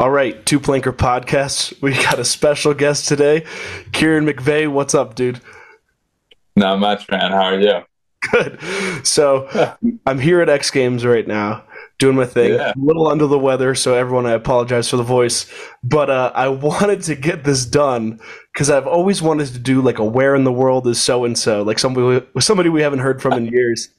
All right, Two Planker Podcasts. We got a special guest today, Kieran McVeigh. What's up, dude? Not much, man. How are you? Good. So I'm here at X Games right now, doing my thing. Yeah. A little under the weather, so everyone, I apologize for the voice. But uh, I wanted to get this done because I've always wanted to do like a "Where in the world is so and so?" like somebody somebody we haven't heard from in years.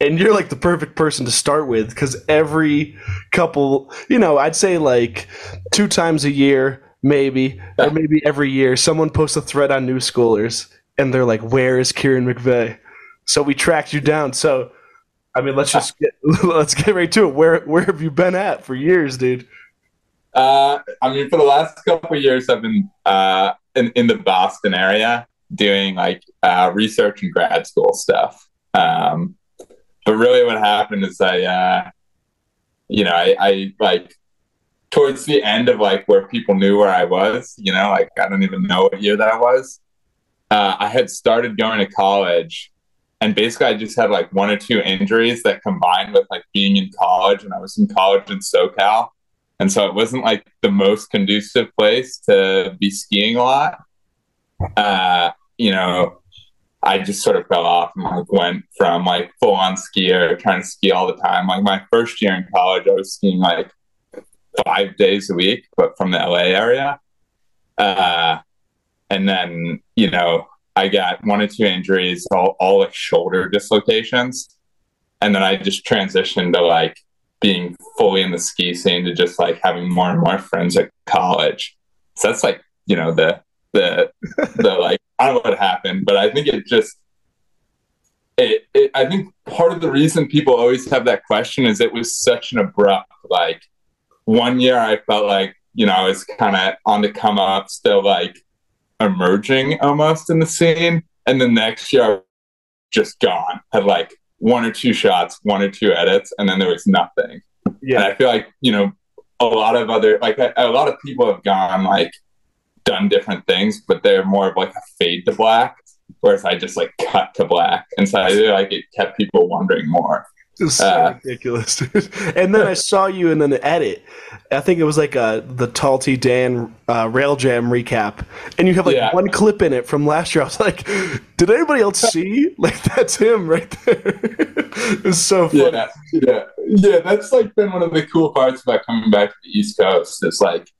And you're like the perfect person to start with because every couple, you know, I'd say like two times a year, maybe, or maybe every year, someone posts a thread on Newschoolers and they're like, "Where is Kieran McVeigh?" So we tracked you down. So, I mean, let's just get let's get right to it. Where where have you been at for years, dude? Uh, I mean, for the last couple of years, I've been uh, in, in the Boston area doing like uh, research and grad school stuff. Um, but really, what happened is I, uh, you know, I, I like towards the end of like where people knew where I was. You know, like I don't even know what year that was. Uh, I had started going to college and basically I just had like one or two injuries that combined with like being in college and I was in college in SoCal. And so it wasn't like the most conducive place to be skiing a lot. Uh, you know, I just sort of fell off and like went from like full on skier trying to ski all the time. Like my first year in college, I was skiing like five days a week, but from the LA area. Uh, and then, you know, I got one or two injuries, all, all like shoulder dislocations. And then I just transitioned to like being fully in the ski scene to just like having more and more friends at college. So that's like, you know, the, the, the like, I don't know what happened, but I think it just, it, it, I think part of the reason people always have that question is it was such an abrupt, like one year I felt like, you know, I was kind of on the come up, still like emerging almost in the scene. And the next year, just gone. Had like one or two shots, one or two edits, and then there was nothing. Yeah. And I feel like, you know, a lot of other, like a, a lot of people have gone, like, done different things, but they're more of like a fade to black. Whereas I just like cut to black. And so I feel like it kept people wondering more. It's so Uh, ridiculous. And then I saw you in an edit. I think it was like uh, the Tall T Dan uh, Rail Jam recap, and you have like Yeah. one clip in it from last year. I was like, did anybody else see? Like that's him right there. it was so funny. Yeah, yeah, yeah. That's like been one of the cool parts about coming back to the East Coast. It's like,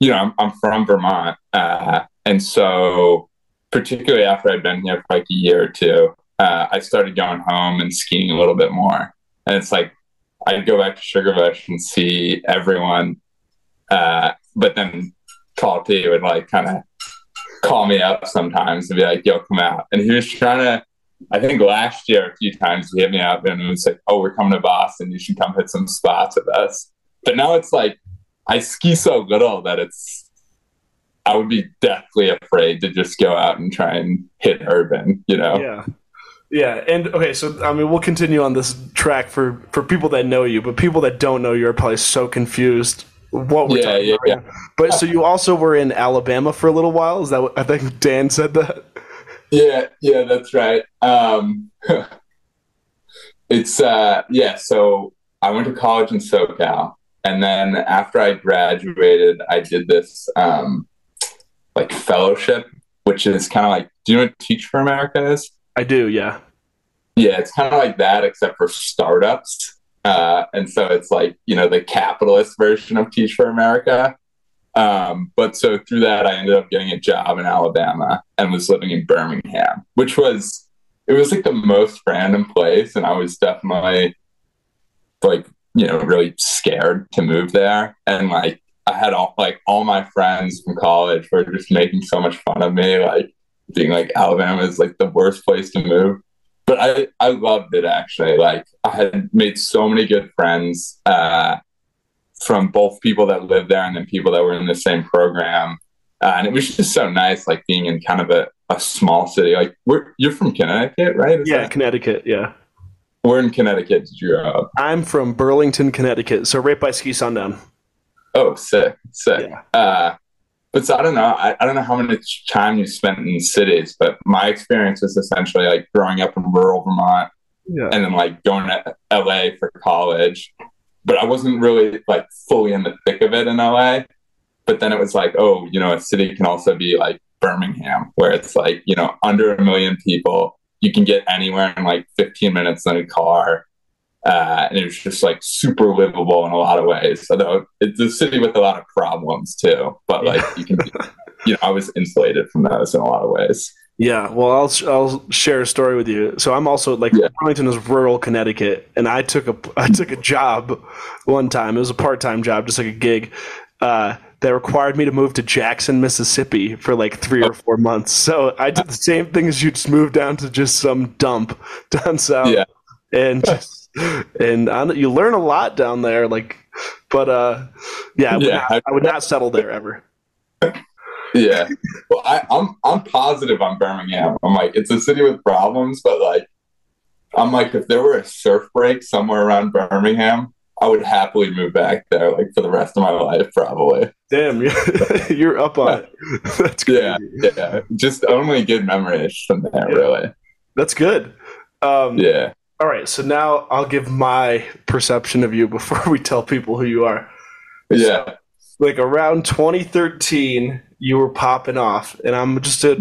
you know, I'm, I'm from Vermont, uh, and so particularly after I'd been here for like a year or two, uh, I started going home and skiing a little bit more. And it's like I'd go back to Sugarbush and see everyone, uh, but then T would like kind of call me up sometimes and be like, "Yo, come out." And he was trying to. I think last year a few times he hit me up and was like, "Oh, we're coming to Boston. You should come hit some spots with us." But now it's like I ski so little that it's I would be deathly afraid to just go out and try and hit urban. You know? Yeah. Yeah, and okay, so I mean, we'll continue on this track for for people that know you, but people that don't know you are probably so confused what we're Yeah, talking yeah, about. now. But so you also were in Alabama for a little while. Is that what I think Dan said that? Yeah, yeah, that's right. Um, it's uh, yeah. So I went to college in SoCal, and then after I graduated, I did this um, like fellowship, which is kind of like, do you know what Teach for America is? I do. Yeah. Yeah, it's kind of like that, except for startups. Uh, and so it's like, you know, the capitalist version of Teach for America. Um, but so through that, I ended up getting a job in Alabama and was living in Birmingham, which was, it was like the most random place. And I was definitely like, you know, really scared to move there. And like, I had all like all my friends from college were just making so much fun of me, like being like Alabama is like the worst place to move but I, I loved it actually. Like I had made so many good friends uh, from both people that lived there and then people that were in the same program. Uh, and it was just so nice, like being in kind of a, a small city. Like we're, you're from Connecticut, right? Is Yeah, that- Connecticut. Yeah. We're in Connecticut. Did you grow up? I'm from Burlington, Connecticut, so right by Ski Sundown. Oh, sick, sick. Yeah. Uh, but so I don't know. I, I don't know how much time you spent in cities, but my experience was essentially like growing up in rural Vermont Yeah. and then like going to LA for college, but I wasn't really like fully in the thick of it in LA. But then it was like, oh, you know, a city can also be like Birmingham, where it's like, you know, under a million people. You can get anywhere in like 15 minutes in a car. Uh, and it was just like super livable in a lot of ways. Although it's a city with a lot of problems too, but like you can, you know, I was insulated from those in a lot of ways. Yeah, well, I'll I'll share a story with you. So I'm also like yeah. Burlington is rural Connecticut, and I took a I took a job one time. It was a part time job, just like a gig. Uh, that required me to move to Jackson, Mississippi for like three or four months. So I did the same thing as you, just moved down to just some dump down south, yeah. and just, and I, you learn a lot down there. Like, but uh, yeah, I would, yeah. Not, I would not settle there ever. yeah. Well, I, I'm I'm positive on Birmingham. I'm like, it's a city with problems, but like, I'm like, if there were a surf break somewhere around Birmingham, I would happily move back there, like for the rest of my life, probably. Damn, you're up on it. That's good. Yeah, yeah. Just only good memories from there, yeah. really. That's good. Um, yeah. All right, so now I'll give my perception of you before we tell people who you are. Yeah. So, like around 2013, you were popping off, and I'm just a,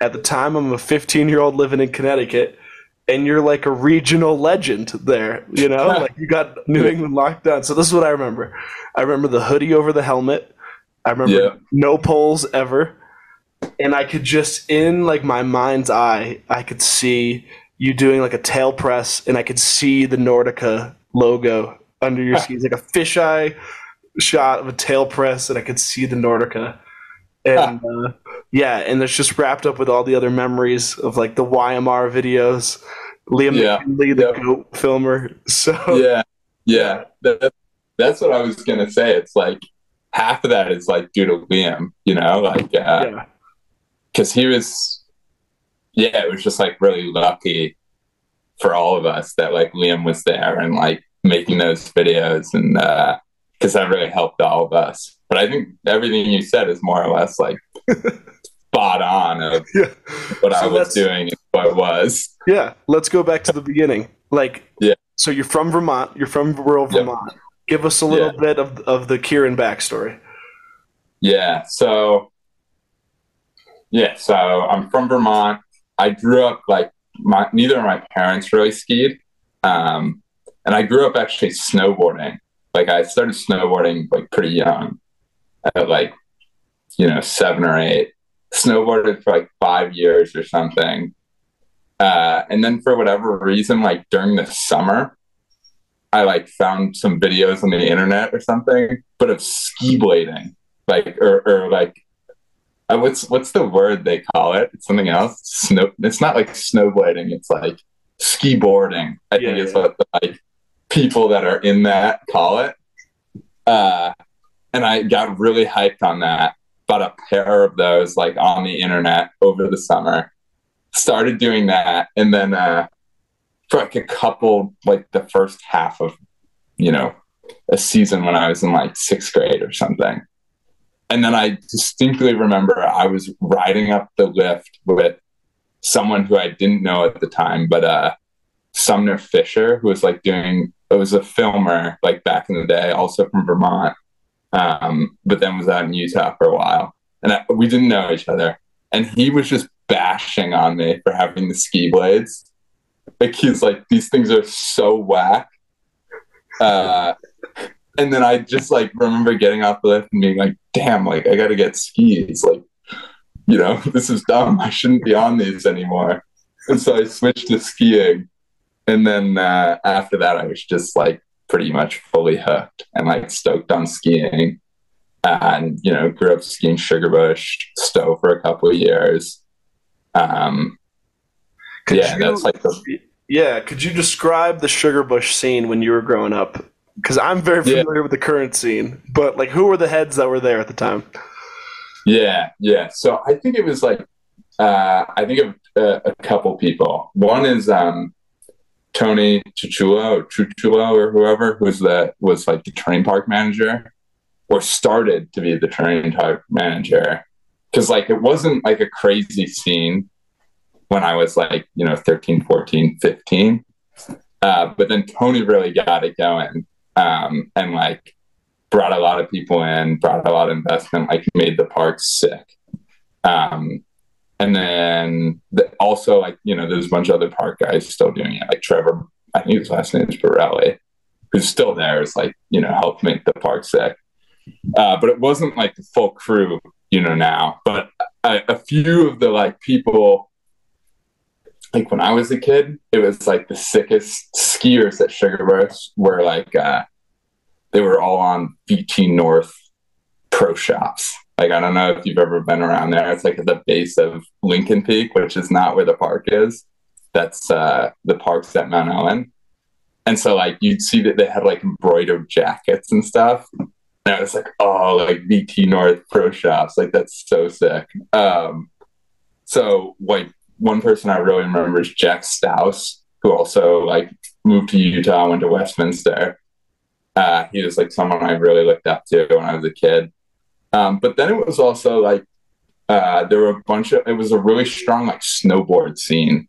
at the time I'm a 15 year old living in Connecticut, and you're like a regional legend there. You know, like you got New England locked down. So this is what I remember. I remember the hoodie over the helmet. I remember yeah. no poles ever, and I could just in like my mind's eye, I could see you doing like a tail press, and I could see the Nordica logo under your skis, like a fisheye shot of a tail press, and I could see the Nordica. And uh, yeah, and it's just wrapped up with all the other memories of like the YMR videos, Liam yeah. McKinley, the goat filmer. So yeah, yeah, that, that's what I was gonna say. It's like half of that is like due to Liam, you know, like uh, yeah, because he was, yeah, it was just like really lucky for all of us that like Liam was there and like making those videos and uh because that really helped all of us. But I think everything you said is more or less like spot on of yeah. what so I was doing and what I was. Yeah, let's go back to the beginning. Like, yeah. So you're from Vermont. You're from rural Vermont. Yep. Give us a little yeah. bit of of the Kieran backstory. Yeah. So. Yeah. So I'm from Vermont. I grew up like my neither of my parents really skied, um, and I grew up actually snowboarding. Like I started snowboarding like pretty young, at like you know seven or eight. Snowboarded for like five years or something, uh, and then for whatever reason, like during the summer, I like found some videos on the internet or something, but of ski blading, like or, or like uh, what's what's the word they call it? It's something else. Snow. It's not like snowblading. It's like ski boarding. I yeah, think yeah. is what the, like people that are in that call it. Uh, and I got really hyped on that. Bought a pair of those like on the internet over the summer. Started doing that, and then uh, for like a couple, like the first half of, you know, a season when I was in like sixth grade or something. And then I distinctly remember I was riding up the lift with someone who I didn't know at the time, but uh, Sumner Fisher, who was like doing it was a filmer like back in the day, also from Vermont, um, but then was out in Utah for a while, and I, we didn't know each other. And he was just bashing on me for having the ski blades. Like he's like, these things are so whack. Uh, and then I just like remember getting off the lift and being like, damn, like I got to get skis. Like, you know, this is dumb. I shouldn't be on these anymore. And so I switched to skiing and then uh, after that, I was just like pretty much fully hooked and like stoked on skiing. And you know, grew up skiing Sugarbush, Stowe for a couple of years. Um, yeah, you, that's like the, yeah. Could you describe the Sugarbush scene when you were growing up? Because I'm very familiar yeah. with the current scene, but like, who were the heads that were there at the time? Yeah, yeah. So I think it was like uh, I think of uh, a couple people. One is um, Tony Chuchula or Chuchula or whoever was that was like the terrain park manager or started to be the terrain park manager because like it wasn't like a crazy scene when I was like you know 13 14 15 uh, but then Tony really got it going um, and like brought a lot of people in, brought a lot of investment, like made the park sick. Um, and then the, also like you know there's a bunch of other park guys still doing it, like Trevor. I think his last name is Borelli, who's still there. Is like you know helped make the park sick. Uh, but it wasn't like the full crew, you know. Now, but a, a few of the like people like when I was a kid, it was like the sickest skiers at Sugarbush were like uh, they were all on VT North pro shops. Like I don't know if you've ever been around there. It's like at the base of Lincoln Peak, which is not where the park is. That's uh, the park's at Mount Ellen. And so like you'd see that they had like embroidered jackets and stuff. And I was like, oh, like VT North pro shops. Like that's so sick. Um, so like one person I really remember is Jack Stouse, who also like moved to Utah, and went to Westminster. Uh, he was like someone I really looked up to when I was a kid. Um, but then it was also like uh, there were a bunch of it was a really strong like snowboard scene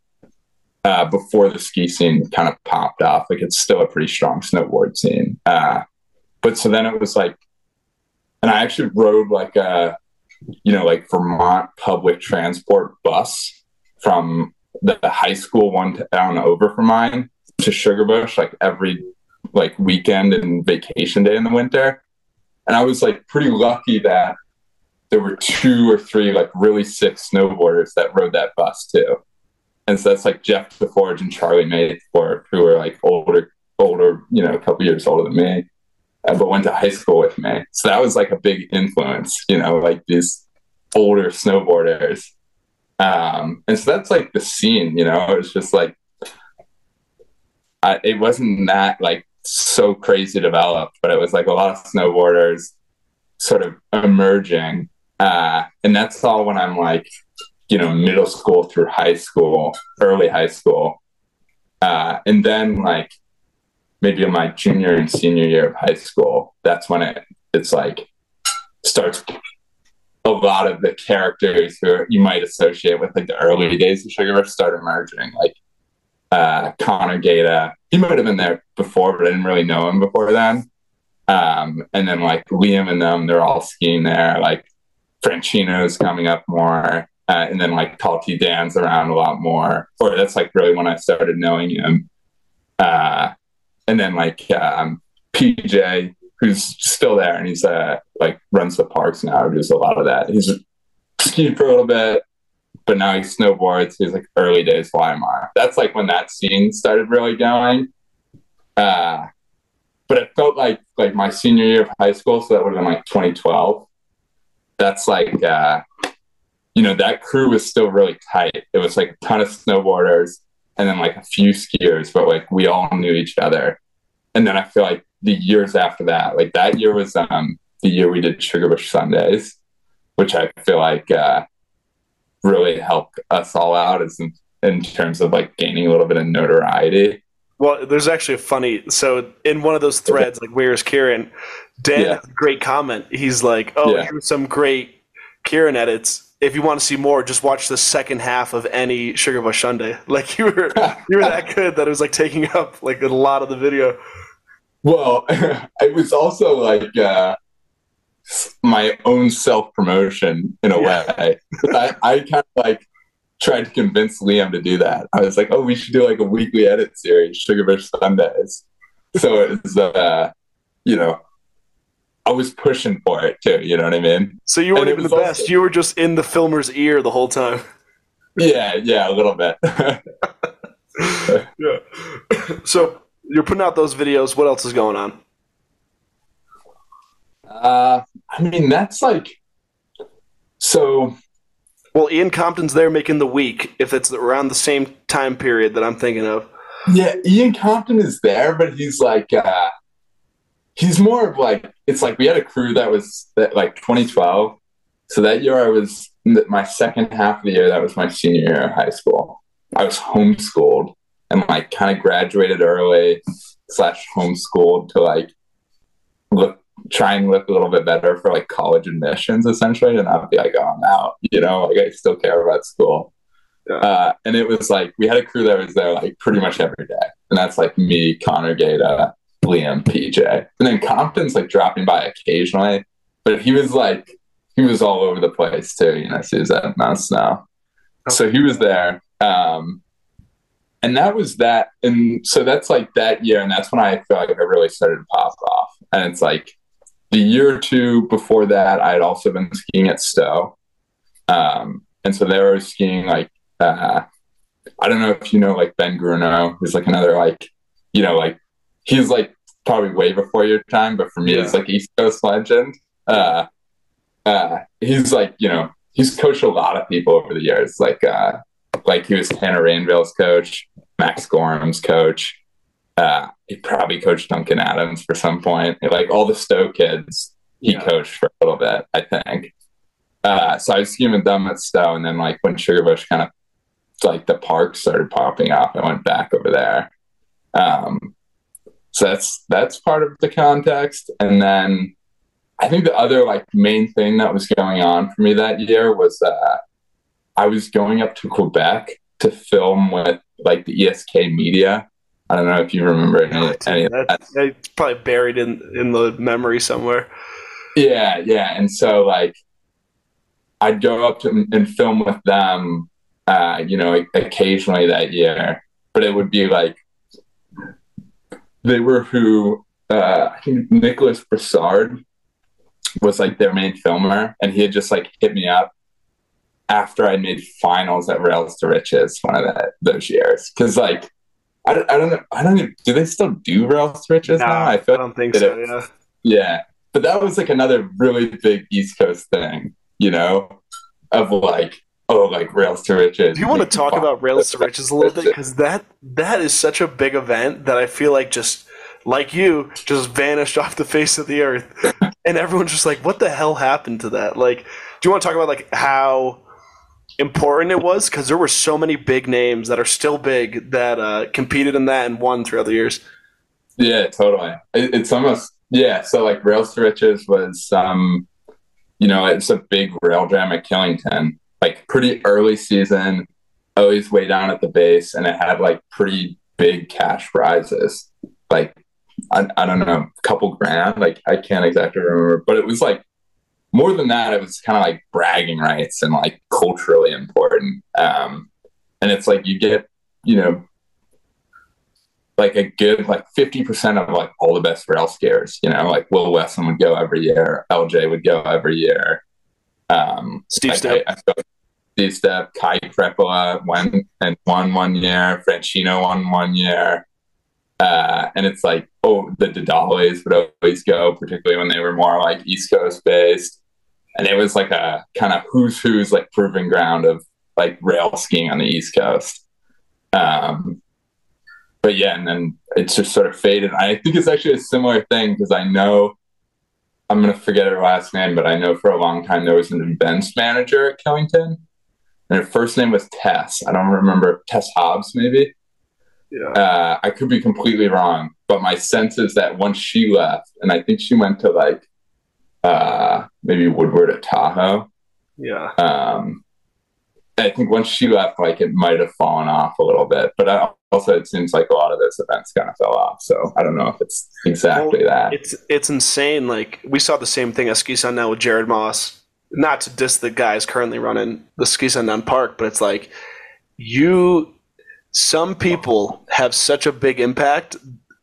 uh, before the ski scene kind of popped off. Like it's still a pretty strong snowboard scene. Uh, but so then it was like, and I actually rode like a, you know, like Vermont public transport bus from the, the high school one down over from mine to Sugarbush like every like weekend and vacation day in the winter. And I was like pretty lucky that there were two or three like really sick snowboarders that rode that bus too. And so that's like Jeff DeForge and Charlie Maythorpe, who are like older, older, you know, a couple years older than me, uh, but went to high school with me. So that was like a big influence, you know, like these older snowboarders um, and so that's like the scene, you know, it's just like, I, it wasn't that like so crazy developed, but it was like a lot of snowboarders sort of emerging. Uh, and that's all when I'm like, you know, middle school through high school, early high school. Uh, and then like maybe in my junior and senior year of high school, that's when it it's like starts a lot of the characters who you might associate with like the early days of Sugarbush start emerging, like uh, Connor Gata. He might have been there before, but I didn't really know him before then. Um, and then like Liam and them, they're all skiing there. Like Franchino's coming up more. Uh, and then like Tall T Dan's around a lot more. Or that's like really when I started knowing him. Uh, and then like um, PJ who's still there and he's uh like runs the parks now, does a lot of that. He's skied for a little bit, but now he snowboards. He's like early days YMR. That's like when that scene started really going. Uh, but it felt like like my senior year of high school, so that would have been like 2012. That's like uh, you know that crew was still really tight. It was like a ton of snowboarders and then like a few skiers, but like we all knew each other. And then I feel like the years after that, like that year was um, the year we did Sugar Sugarbush Sundays, which I feel like uh, really helped us all out as in, in terms of like gaining a little bit of notoriety. Well, there's actually a funny. So in one of those threads, like "Where's Kieran?" Dan, yeah. great comment. He's like, "Oh, yeah. here's some great Kieran edits. If you want to see more, just watch the second half of any Sugarbush Sunday." Like you were, you were that good that it was like taking up like a lot of the video. Well, it was also like uh, my own self promotion in a yeah. way. I, I kind of like tried to convince Liam to do that. I was like, oh, we should do like a weekly edit series, Sugarbush Sundays. So it's, was, uh, you know, I was pushing for it too. You know what I mean? So you weren't even the best. Also, you were just in the filmer's ear the whole time. Yeah, yeah, a little bit. yeah. So you're putting out those videos. What else is going on? Uh, I mean, that's like so. Well, Ian Compton's there making the week. If it's around the same time period that I'm thinking of. Yeah, Ian Compton is there, but he's like, uh, he's more of like, it's like we had a crew that was that like 2012. So that year I was my second half of the year. That was my senior year of high school. I was homeschooled and like kind of graduated early slash homeschooled to like look try and look a little bit better for like college admissions essentially and not be like oh i'm out you know like i still care about school yeah. uh, and it was like we had a crew that was there like pretty much every day and that's like me connor gata Liam, PJ, and then Compton's like dropping by occasionally, but he was like he was all over the place too. You know, so he was at Mount Snow, so he was there. Um, and that was that, and so that's like that year, and that's when I feel like I really started to pop off. And it's like the year or two before that, I had also been skiing at Stowe, um, and so they were skiing like uh, I don't know if you know like Ben Grunow, who's like another like you know like he's like probably way before your time, but for me, yeah. it's like East Coast legend. Uh, uh, he's like you know he's coached a lot of people over the years, like uh, like he was Tanner Rainville's coach, Max Gorham's coach. Uh, he probably coached Duncan Adams for some point. Like all the Stowe kids, he yeah. coached for a little bit, I think. Uh, so I was with them at Stowe, and then like when Sugarbush kind of like the park started popping up, I went back over there. Um, so that's that's part of the context, and then I think the other like main thing that was going on for me that year was that I was going up to Quebec to film with like the ESK media. I don't know if you remember any, any of that. It's probably buried in in the memory somewhere. Yeah, yeah, and so like I'd go up to and film with them, uh, you know, occasionally that year, but it would be like they were who uh, I think Nicholas Brassard was like their main filmer, and he had just like hit me up after I made finals at Rails to Riches one of that, those years. Because like I don't, I don't know, I don't even, do they still do Rails to Riches no, now? I, feel I don't think so. It, yeah, yeah, but that was like another really big East Coast thing, you know, of like oh, like Rails to Riches. Do you want to talk about Rails to Riches a little bit? Because that that is such a big event that I feel like just like you just vanished off the face of the earth, and everyone's just like, "What the hell happened to that?" Like, do you want to talk about like how important it was? Because there were so many big names that are still big that uh, competed in that and won throughout the years. Yeah, totally. It, it's almost yeah. So like Rails to Riches was um, you know, it's a big rail jam at Killington like pretty early season, always way down at the base, and it had like pretty big cash prizes. Like I, I don't know, a couple grand. Like I can't exactly remember, but it was like more than that. It was kind of like bragging rights and like culturally important. Um, and it's like you get, you know, like a good like 50% of like all the best rail scares, you know, like Will Wesson would go every year, LJ would go every year. Um, Steve Stepp. I, I Steve Stepp, Kai Krepola went and won one year. Franchino won one year. Uh, and it's like, oh, the Dedales would always go, particularly when they were more like East Coast based. And it was like a kind of who's who's like proving ground of like rail skiing on the East Coast. Um, but yeah, and then it's just sort of faded. I think it's actually a similar thing because I know I'm gonna forget her last name, but I know for a long time there was an events manager at Killington, and her first name was Tess. I don't remember Tess Hobbs, maybe. Yeah. Uh, I could be completely wrong, but my sense is that once she left, and I think she went to like uh, maybe Woodward at Tahoe. Yeah. Um, I think once she left, like it might have fallen off a little bit, but I, also it seems like a lot of those events kind of fell off. So I don't know if it's exactly well, that. It's it's insane. Like we saw the same thing at Ski Sundown with Jared Moss. Not to diss the guys currently running the Ski Sundown Park, but it's like you. Some people have such a big impact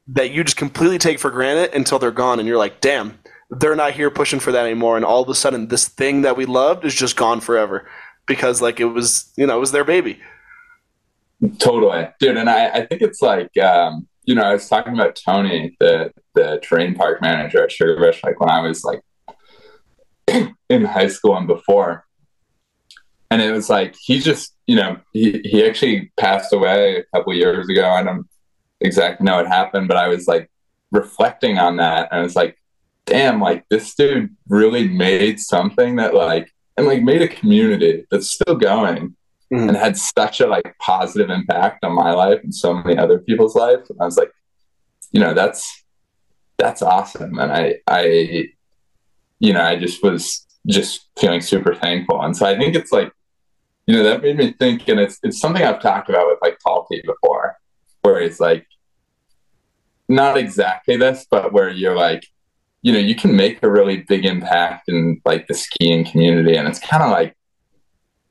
that you just completely take for granted until they're gone, and you're like, damn, they're not here pushing for that anymore. And all of a sudden, this thing that we loved is just gone forever because like it was, you know, it was their baby. Totally, dude. And I, I think it's like, um, you know, I was talking about Tony, the the terrain park manager at Sugarbush, like when I was like in high school and before. And it was like he just, you know, he, he actually passed away a couple years ago. I don't exactly know what happened, but I was like reflecting on that and it's like, damn, like this dude really made something that like and like made a community that's still going mm-hmm. and had such a like positive impact on my life and so many other people's lives. And I was like, you know, that's that's awesome. And I I you know, I just was just feeling super thankful. And so I think it's like, you know, that made me think, and it's it's something I've talked about with like Talkie before, where it's like, not exactly this, but where you're like, you know, you can make a really big impact in like the skiing community. And it's kind of like,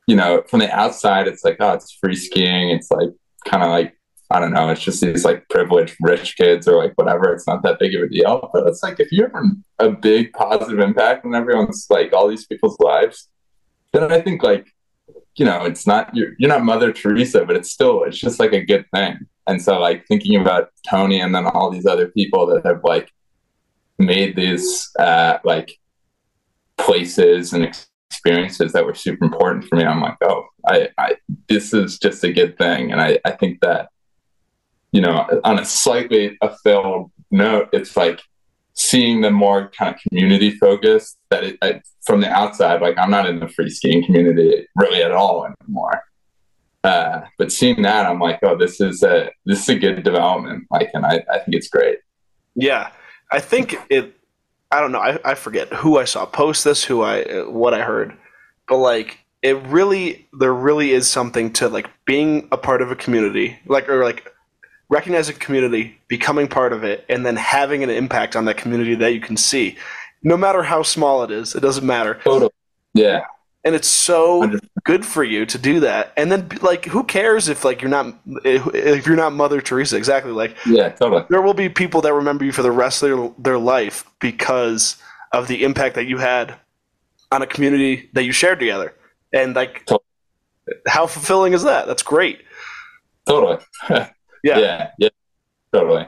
you know, from the outside, it's like, oh, it's free skiing. It's like kind of like, I don't know, it's just these like privileged rich kids or like whatever. It's not that big of a deal. But it's like if you're a big positive impact on everyone's like all these people's lives, then I think like, you know, it's not you're you're not Mother Teresa, but it's still it's just like a good thing. And so like thinking about Tony and then all these other people that have like made these uh, like places and experiences that were super important for me. I'm like, oh, I, I this is just a good thing, and I, I think that you know, on a slightly a failed note, it's like seeing the more kind of community focused that it, I, from the outside, like I'm not in the free skiing community really at all anymore. Uh, but seeing that, I'm like, oh, this is a this is a good development. Like, and I, I think it's great. Yeah, I think it. I don't know. I, I forget who I saw post this, who I what I heard, but like it really there really is something to like being a part of a community, like or like recognizing community, becoming part of it, and then having an impact on that community that you can see, no matter how small it is. It doesn't matter. Totally. Yeah and it's so good for you to do that and then like who cares if like you're not if you're not mother teresa exactly like yeah totally there will be people that remember you for the rest of their, their life because of the impact that you had on a community that you shared together and like totally. how fulfilling is that that's great totally yeah yeah yeah totally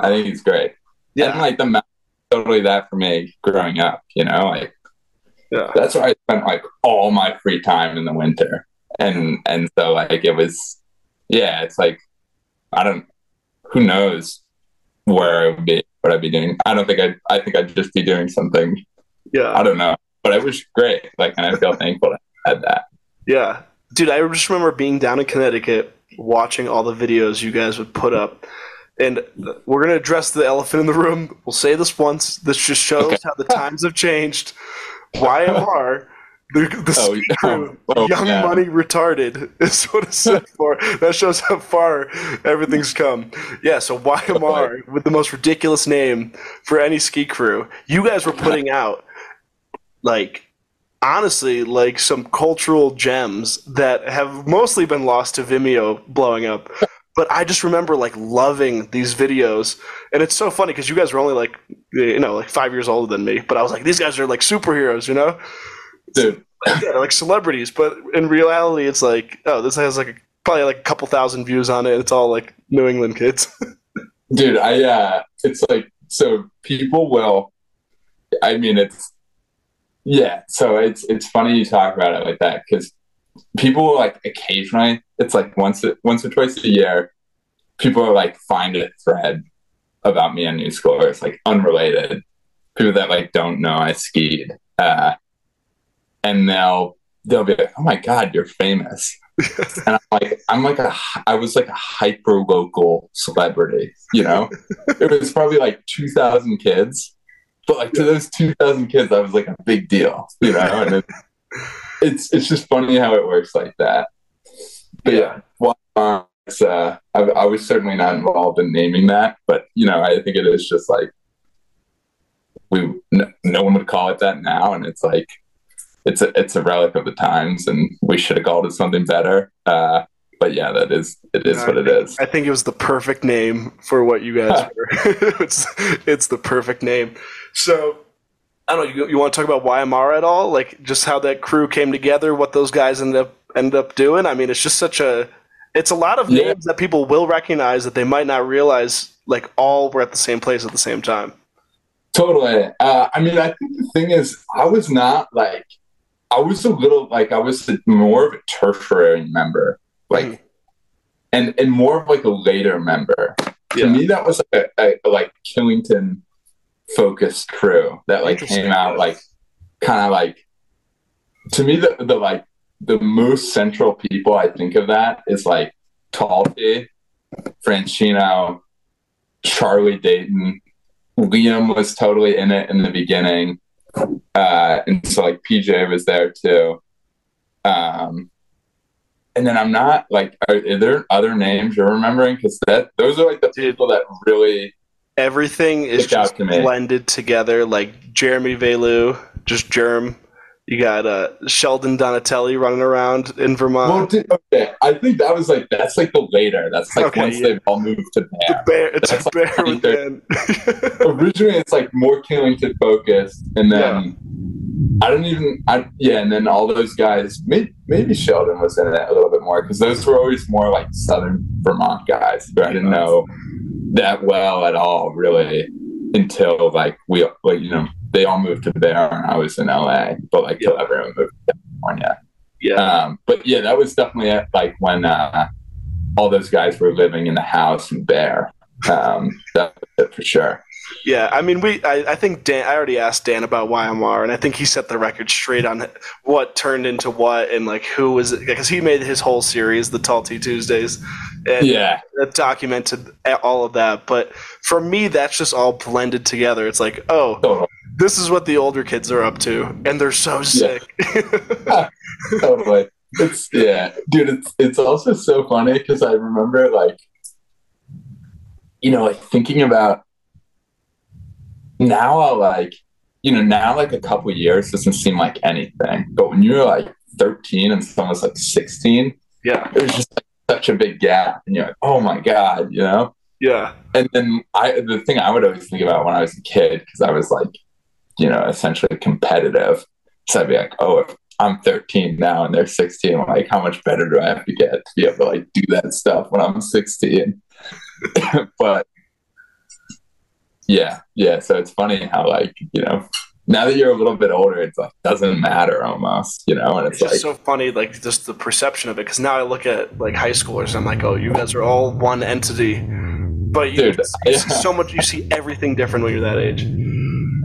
i think it's great yeah and like the totally that for me growing up you know like yeah. That's where I spent like all my free time in the winter. And and so like it was yeah, it's like I don't who knows where I would be what I'd be doing. I don't think I'd I think I'd just be doing something. Yeah. I don't know. But it was great. Like and I feel thankful to have had that. Yeah. Dude, I just remember being down in Connecticut watching all the videos you guys would put up. And we're going to address the elephant in the room. We'll say this once. This just shows okay. how the times have changed. YMR, the, the oh, oh, crew, oh, young yeah. money retarded is what it stood for. That shows how far everything's come. Yeah, so YMR with the most ridiculous name for any ski crew. You guys were putting out like honestly like some cultural gems that have mostly been lost to Vimeo blowing up. But I just remember like loving these videos, and it's so funny because you guys were only like you know like five years older than me, but I was like these guys are like superheroes, you know, dude, yeah, like celebrities. But in reality, it's like oh, this has like a, probably like a couple thousand views on it. It's all like New England kids. dude, I uh, it's like so people will. I mean, it's yeah. So it's it's funny you talk about it like that because people like occasionally it's like once once or twice a year people are like find a thread about me on Newscore it's like unrelated. People that like don't know i skied uh, and they'll they'll be like oh my god you're famous. And i'm like i'm like a i was like a hyper local celebrity you know? It was probably like 2000 kids but like to those 2000 kids i was like a big deal you know and it, it's it's just funny how it works like that. But yeah, well, uh, uh, I, I, was certainly not involved in naming that, but you know, I think it is just like we no, no one would call it that now, and it's like it's a it's a relic of the times, and we should have called it something better. Uh, but yeah, that is it is what it is. I think it was the perfect name for what you guys were. it's it's the perfect name. So I don't know. You, you want to talk about YMR at all? Like just how that crew came together, what those guys ended up ended up doing. I mean, it's just such a it's a lot of yeah. names that people will recognize that they might not realize like all were at the same place at the same time. Totally. Uh, I mean, I think the thing is, I was not like I was a little like I was more of a tertiary member, like, mm. and and more of like a later member. Yeah. To me, that was like a, a like Killington focused crew that like came out like kind of like to me the, the like the most central people I think of that is like Talty, Francino, Charlie Dayton. Liam was totally in it in the beginning. Uh, and so like PJ was there too. Um, and then I'm not like, are, are there other names you're remembering? Because that those are like the people that really Everything is just to blended together, like Jeremy Velu, just Germ. You got uh, Sheldon Donatelli running around in Vermont. Well, okay, I think that was like that's like the later. That's like Okay, once yeah. they've all moved to Bear. bear, it's like bear with Dan. Originally, it's like more Killington focused, and then I don't even. I yeah, and then all those guys. Maybe, maybe Sheldon was in it a little bit more because those were always more like Southern Vermont guys who I didn't know that well at all, really, until like we like you know they all moved to Bear and I was in LA, but like till everyone moved to California. yeah, Um, but yeah, that was definitely it, like when uh, all those guys were living in the house in Bear. Um, that was it for sure. Yeah. I mean, we. I, I think Dan. I already asked Dan about YMR, and I think he set the record straight on what turned into what, and like who was it because he made his whole series, the Tall T Tuesdays, and Yeah, that documented all of that. But for me, that's just all blended together. It's like, oh, totally. this is what the older kids are up to, and they're so sick. totally. It's yeah, dude. It's it's also so funny because I remember like, you know, like thinking about now. I like, you know, now like a couple years doesn't seem like anything, but when you were like thirteen and someone's like sixteen, yeah, it was just like, such a big gap, and you're like, oh my god, you know. yeah, And then I, the thing I would always think about when I was a kid, because I was like, you know, essentially competitive. So I'd be like, oh, if I'm 13 now and they're 16, like, how much better do I have to get to be able to like do that stuff when I'm 16? but yeah, yeah. So it's funny how like, you know, now that you're a little bit older, it's like doesn't matter almost, you know, and it's it's, like, so funny, like just the perception of it. Because now I look at like high schoolers, and I'm like, oh, you guys are all one entity. But you, Dude, yeah. so much, you see everything different when you're that age.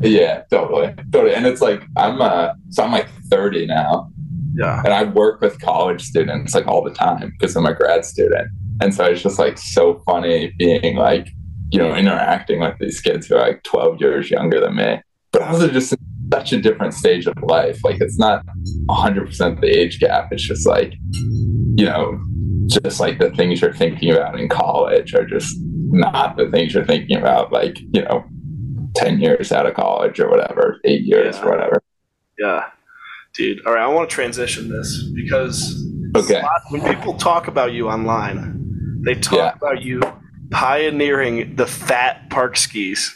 yeah, totally, totally. And it's like I'm uh, so I'm like 30 now, Yeah, and I work with college students like all the time because I'm a grad student. And so it's just like so funny being like, you know, interacting with these kids who are like 12 years younger than me, but also just in such a different stage of life. Like it's not 100% the age gap. It's just like, you know, just like the things you're thinking about in college are just not the things you're thinking about, like, you know, 10 years out of college or whatever, eight years Yeah. or whatever. yeah, dude. All right, I want to transition this because Okay. when people talk about you online, they talk Yeah. about you pioneering the fat park skis,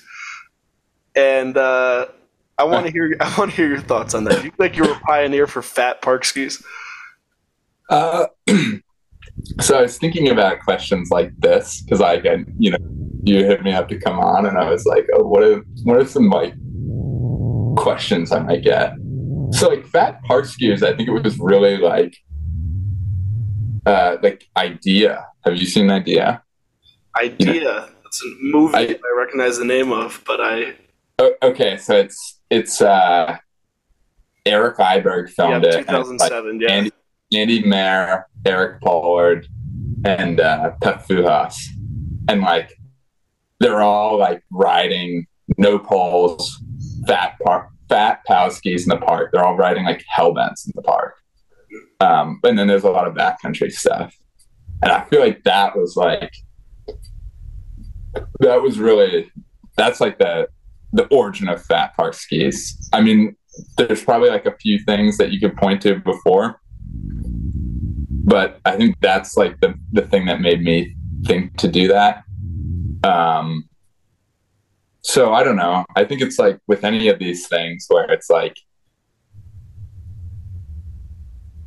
and uh, I want to hear. I want to hear your thoughts on that. Do you think you're a pioneer for fat park skis? Uh, so I was thinking about questions like this because I get, you know, you hit me up to come on, and I was like, oh, what are what are some like questions I might get? So like fat park skiers, I think it was really like, uh, like idea. Have you seen idea? Idea. It's a movie I- I, recognize the name of, but I okay, so it's it's uh, Eric Iberg yeah, filmed it. and like, 2007. Yeah, Andy, Andy Mayer, Eric Pollard, and uh, Pep Fujas. And like, they're all like riding no poles, fat park, fat pow skis in the park. They're all riding like hellbents in the park. Um, and then there's a lot of backcountry stuff. And I feel like that was like, that was really, that's like the, the origin of fat park skis. I mean, there's probably like a few things that you could point to before, but I think that's like the the thing that made me think to do that. Um, so I don't know. I think it's like with any of these things where it's like,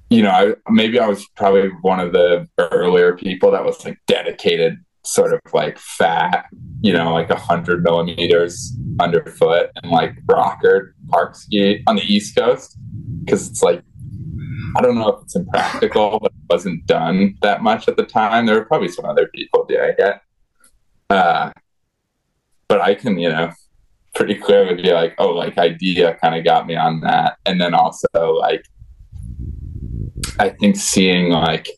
you know, I, maybe I was probably one of the earlier people that was like dedicated, sort of like fat, you know, like a hundred millimeters underfoot and like rocker park ski on the East Coast because it's like I don't know if it's impractical, but it wasn't done that much at the time. There were probably some other people doing it. Uh, but I can, you know, pretty clearly be like, oh, like idea kind of got me on that. And then also like I think seeing like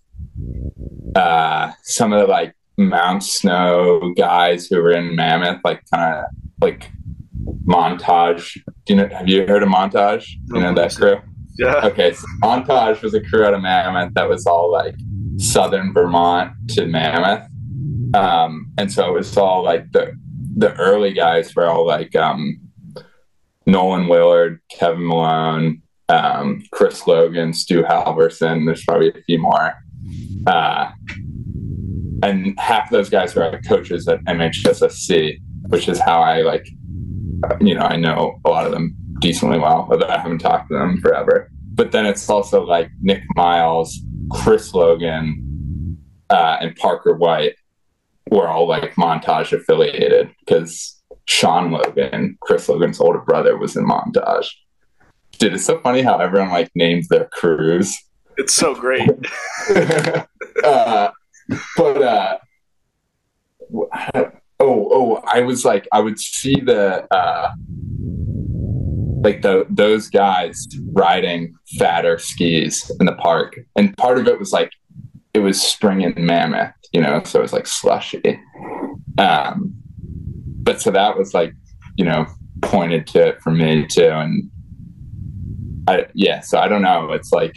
uh some of the like Mount Snow guys who were in Mammoth, like kind of like montage. Do you know have you heard of montage? You know that crew? yeah, Okay, so Montage was a crew out of Mammoth that was all like southern Vermont to Mammoth. Um, and so it was all like the the early guys were all like um, Nolan Willard, Kevin Malone, um, Chris Logan, Stu Halverson. There's probably a few more. Uh, and half of those guys were like coaches at MHSSC, which is how I like, you know, I know a lot of them decently well, although I haven't talked to them forever. But then it's also like Nick Miles, Chris Logan, uh, and Parker White were all like montage affiliated because Sean Logan, Chris Logan's older brother, was in montage. Dude, it's so funny how everyone like names their crews. It's so great. uh, but uh, oh, oh, I was like, I would see the uh, like the those guys riding fatter skis in the park, and part of it was like it was spring in Mammoth, you know, so it was like slushy. Um, but so that was like, you know, pointed to it for me too, and I yeah, so I don't know. It's like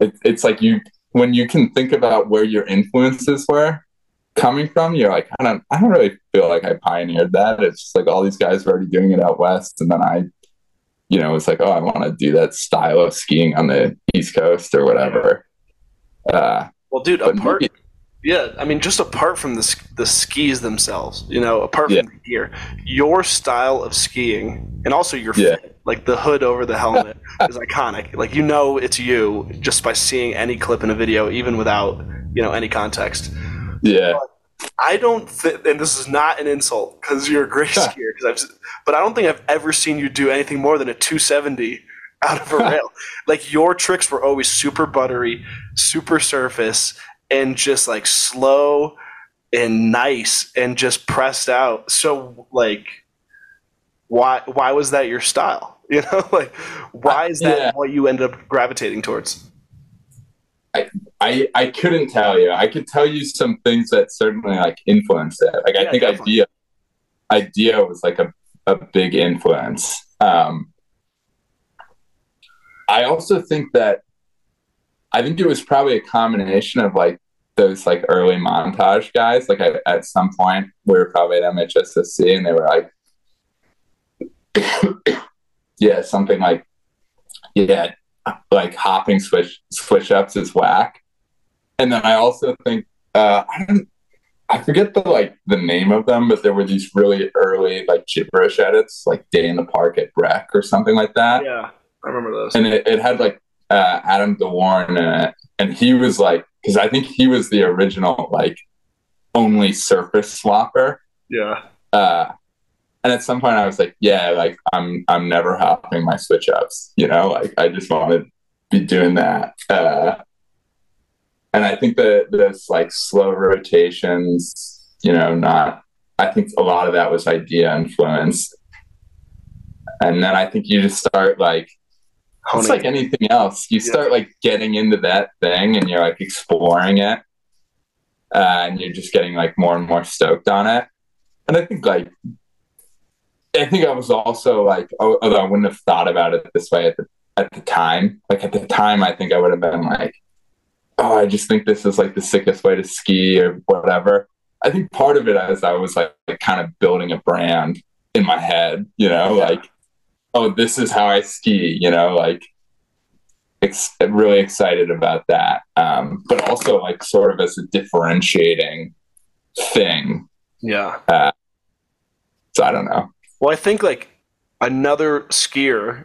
it, it's like you when you can think about where your influences were coming from, you're like, I don't I don't really feel like I pioneered that. It's just like all these guys were already doing it out west, and then I, you know, it's like, oh, I want to do that style of skiing on the East Coast or whatever. Uh, well, dude, apart, maybe- yeah, I mean, just apart from the the skis themselves, you know, apart Yeah. from the gear, your style of skiing and also your Yeah. fit, like the hood over the helmet, is iconic. Like you know, it's you just by seeing any clip in a video, even without you know any context. yeah, I don't think, and this is not an insult because you're a great skier. Because I've, but I don't think I've ever seen you do anything more than a 270 out of a rail. Like your tricks were always super buttery, super surface, and just like slow and nice and just pressed out. So like, why why was that your style? You know, like why is that Yeah. what you ended up gravitating towards? I I couldn't tell you. I could tell you some things that certainly like influenced it. Like I think definitely. idea idea was like a, a big influence. Um I also think that I think it was probably a combination of like those like early montage guys. Like I, at some point we were probably at MHSSC and they were like yeah, something like yeah, like hopping switch switch ups is whack. And then I also think uh, I don't I forget the like the name of them, but there were these really early like gibberish edits, like Day in the Park at Breck or something like that. Yeah, I remember those. And it, it had like uh, Adam DeWarren in it, and he was like because I think he was the original like only surface swapper. yeah, Uh, and at some point I was like, yeah, like I'm I'm never hopping my switch ups, you know, like I just want to be doing that. Uh, and I think that those like slow rotations, you know, not I think a lot of that was idea influence. And then I think you just start like it's like anything else. You Yeah. start like getting into that thing and you're like exploring it. Uh, and you're just getting like more and more stoked on it. And I think like I think I was also like although I wouldn't have thought about it this way at the at the time. Like at the time I think I would have been like, Oh, I just think this is like the sickest way to ski or whatever. I think part of it is I was like, kind of building a brand in my head, you know, Yeah. like oh, this is how I ski, you know, like ex- really excited about that. Um, but also like sort of as a differentiating thing. yeah. So I don't know. Well, I think like another skier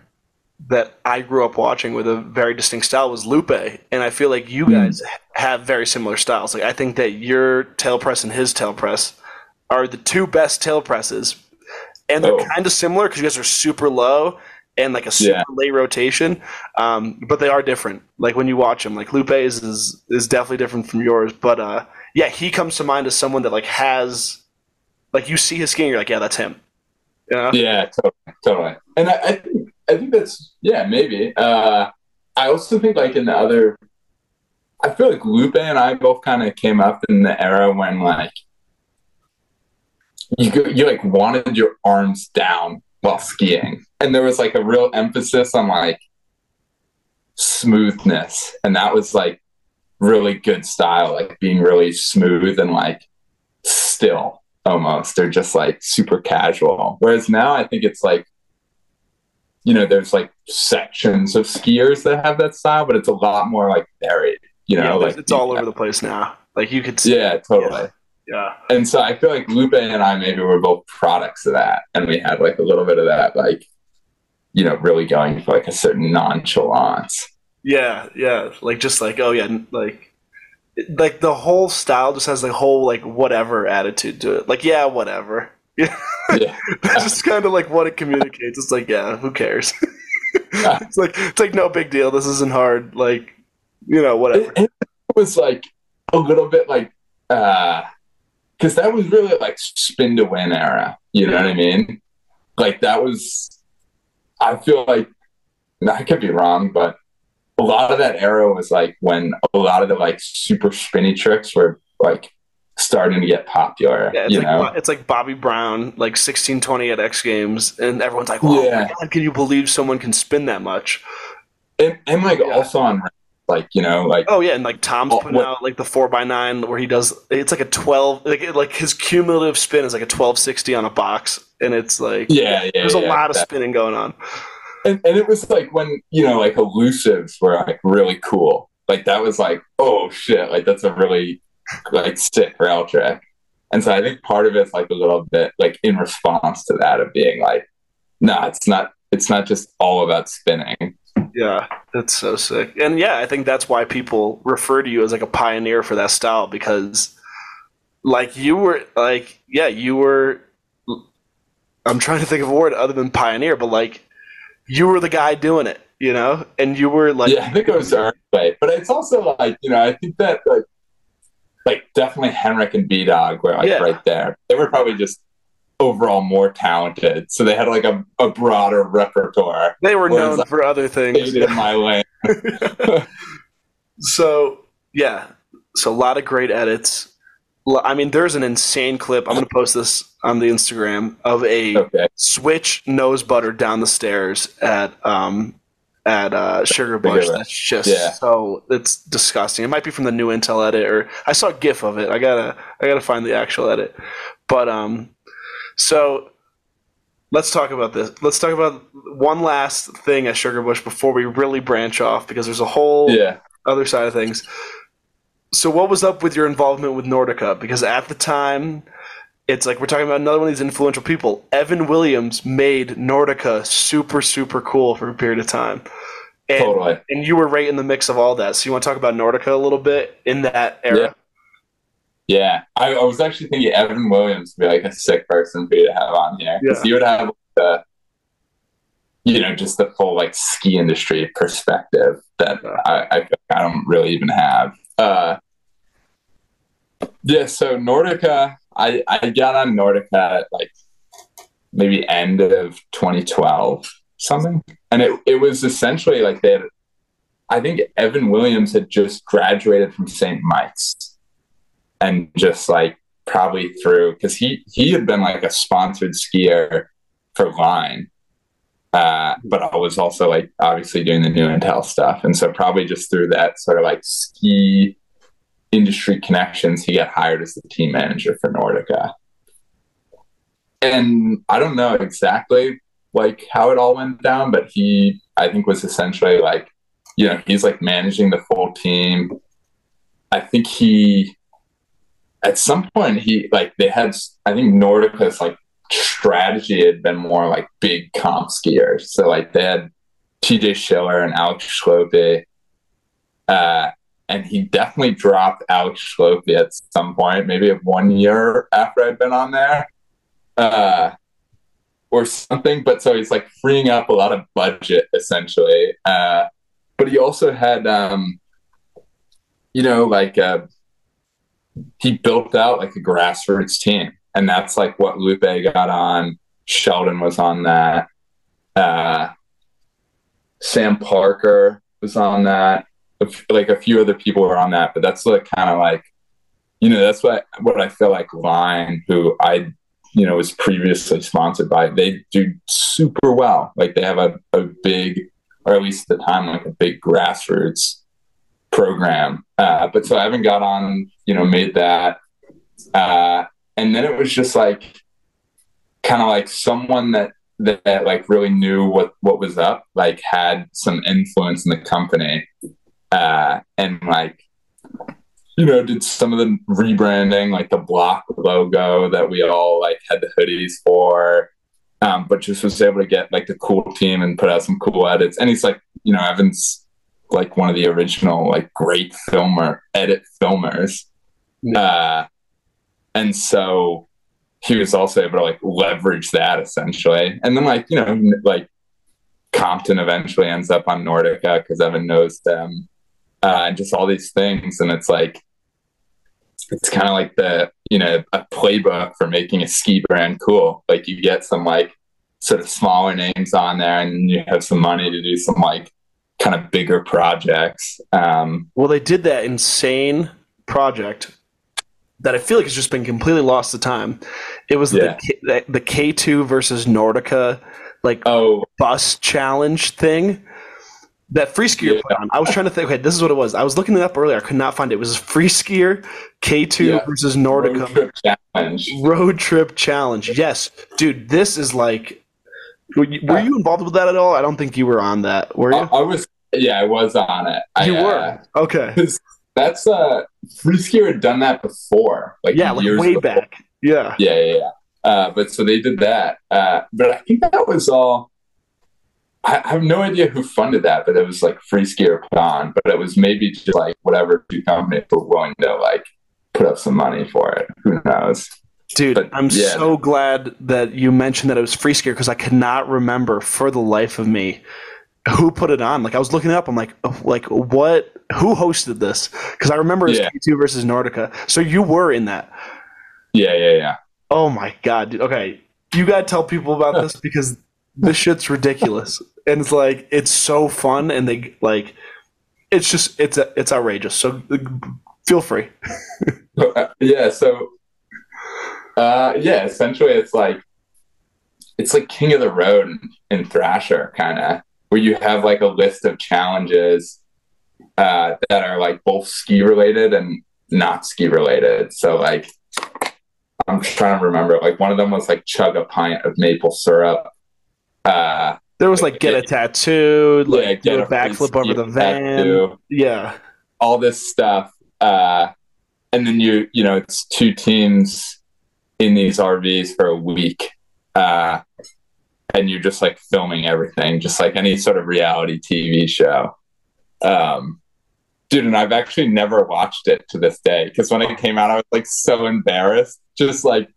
that I grew up watching with a very distinct style was Lupe, and I feel like you Hmm. guys have very similar styles. Like I think that your tail press and his tail press are the two best tail presses, and they're Oh. kind of similar because you guys are super low and like a super Yeah. late rotation, um, but they are different. Like when you watch them, like Lupe is, is is definitely different from yours, but uh, yeah, he comes to mind as someone that like has like you see his skin, you're like, yeah, that's him. You know? Yeah, totally, totally. And I, I think I think that's yeah, maybe. Uh, I also think like in the other, I feel like Lupe and I both kind of came up in the era when like you go, you like wanted your arms down while skiing, and there was like a real emphasis on like smoothness, and that was like really good style, like being really smooth and like still. almost. They're just like super casual. Whereas now I think it's like, you know, there's like sections of skiers that have that style, but it's a lot more like varied. You know, yeah, like it's all over the place now. Like you could see. Yeah, totally. Yeah. And so I feel like Lupe and I maybe were both products of that, and we had like a little bit of that, like, you know, really going for like a certain nonchalance. Yeah, yeah. Like just like oh yeah, like like the whole style just has the whole like whatever attitude to it. Like yeah, whatever. Yeah, Yeah. that's just kind of like what it communicates. It's like yeah, who cares? it's like it's like no big deal. This isn't hard. Like you know whatever. It, it was like a little bit like, uh, because that was really like spin to win era. You know what I mean? Like that was. I feel like I could be wrong, but a lot of that era was like when a lot of the like super spinny tricks were like starting to get popular. Yeah, it's you like know? it's like Bobby Brown, like sixteen twenty at X Games, and everyone's like, "Oh Yeah. my god, can you believe someone can spin that much?" and, and like Yeah. also on like you know like Oh yeah, and like Tom's Oh, putting what- out like the four x nine where he does it's like a twelve like like his cumulative spin is like a twelve sixty on a box, and it's like yeah yeah there's a yeah, lot of that- spinning going on. and, and it was like when you know like elusives were like really cool. Like that was like oh shit like that's a really like sick rail trick and so i think part of it's like a little bit like in response to that of being like no it's not it's not just all about spinning Yeah, that's so sick. And yeah, I think that's why people refer to you as like a pioneer for that style because like you were like yeah, you were I'm trying to think of a word other than pioneer, but like you were the guy doing it, you know? And you were like yeah i think it was way but it's also like you know i think that like like definitely henrik and b-dog were like Yeah. right there they were probably just overall more talented so they had like a, a broader repertoire they were known for other things. in my lane So yeah, so a lot of great edits. I mean, there's an insane clip. I'm gonna post this on the Instagram of a okay switch nose butter down the stairs at um at uh, Sugarbush. Sugar Bush. That's just Yeah. so it's disgusting. It might be from the new Intel edit, or I saw a GIF of it. I gotta I gotta find the actual edit. But um, so let's talk about this. Let's talk about one last thing at Sugarbush before we really branch off because there's a whole yeah other side of things. So, what was up with your involvement with Nordica? Because at the time, it's like we're talking about another one of these influential people. Evan Williams made Nordica super, super cool for a period of time. And, totally and you were right in the mix of all that. So, you want to talk about Nordica a little bit in that era? Yeah, I, I was actually thinking Evan Williams would be like a sick person for you to have on here because Yeah. he would have the, you know, just the full like ski industry perspective that Yeah. I, I I don't really even have. Uh, yeah, so Nordica, I I got on Nordica at like maybe end of 2012 something, and it it was essentially like they had. I think Evan Williams had just graduated from St. Mike's and just like probably through because he he had been like a sponsored skier for Line, uh, but I was also like obviously doing the new Intel stuff, and so probably just through that sort of like ski industry connections, he got hired as the team manager for Nordica. And I don't know exactly like how it all went down, but he I think was essentially like you know he's like managing the full team. I think he at some point he like they had I think Nordica's like strategy had been more like big comp skiers. So like they had TJ Schiller and Alex Schlopy. Uh, and he definitely dropped Alex Schlopy at some point, maybe one year after I'd been on there. Uh, or something. But so he's like freeing up a lot of budget essentially. Uh, but he also had um, you know, like uh he built out like a grassroots team, and that's like what Lupe got on. Sheldon was on that. Uh, Sam Parker was on that. Like a few other people were on that, but that's like kind of like, you know, that's what what I feel like Vine, who I, you know, was previously sponsored by, they do super well. Like they have a, a big, or at least at the time, like a big grassroots program. Uh, but so I haven't got on, you know, made that. Uh, and then it was just like kind of like someone that, that that like really knew what what was up, like had some influence in the company, uh, and like you know did some of the rebranding, like the block logo that we all like had the hoodies for. Um, but just was able to get like the cool team and put out some cool edits. And he's like, you know, Evan's like one of the original like great filmer edit filmers. Uh, and so he was also able to like leverage that essentially. And then like, you know, like Compton eventually ends up on Nordica because Evan knows them. Uh, and just all these things. And it's like it's kind of like the you know a playbook for making a ski brand cool. Like you get some like sort of smaller names on there, and you have some money to do some like kind of bigger projects. Um, well, they did that insane project that I feel like has just been completely lost to time. It was Yeah. the the K two versus Nordica like oh, bus challenge thing that Freeskier Yeah. put on. I was trying to think. Okay, this is what it was. I was looking it up earlier. I could not find it. It was Freeskier K two Yeah. versus road Nordica trip challenge. road trip challenge. Yes, dude, this is like. Were you, were you involved with that at all? I don't think you were on that. Were I, you? I was, yeah, I was on it. I, you uh, were. Okay. That's uh, Freeskier had done that before, like Yeah, like way before. back. Yeah. Yeah, yeah, yeah. Uh, but so they did that. Uh, but I think that was all. I, I have no idea who funded that, but it was like Freeskier put on. But it was maybe just like whatever two companies were willing to like put up some money for it. Who knows? Dude, But, I'm yeah. so glad that you mentioned that it was Freeskier because I could not remember for the life of me who put it on. Like I was looking it up, I'm like, oh, like what? Who hosted this? Because I remember it was Yeah. K2 versus Nordica. So you were in that. Yeah, yeah, yeah. Oh my god, dude. Okay, you gotta tell people about this because this shit's ridiculous, and it's like it's so fun, and they like, it's just it's it's outrageous. So feel free. Uh, yeah so uh yeah essentially it's like it's like king of the road in thrasher kind of where you have like a list of challenges uh that are like both ski related and not ski related so like i'm trying to remember like one of them was like chug a pint of maple syrup uh There was like get a tattoo, like yeah, do a backflip over the van. tattoo. Yeah, all this stuff uh and then you you know it's two teams in these rvs for a week uh and you're just like filming everything just like any sort of reality tv show um dude and i've actually never watched it to this day because when it came out i was like so embarrassed just like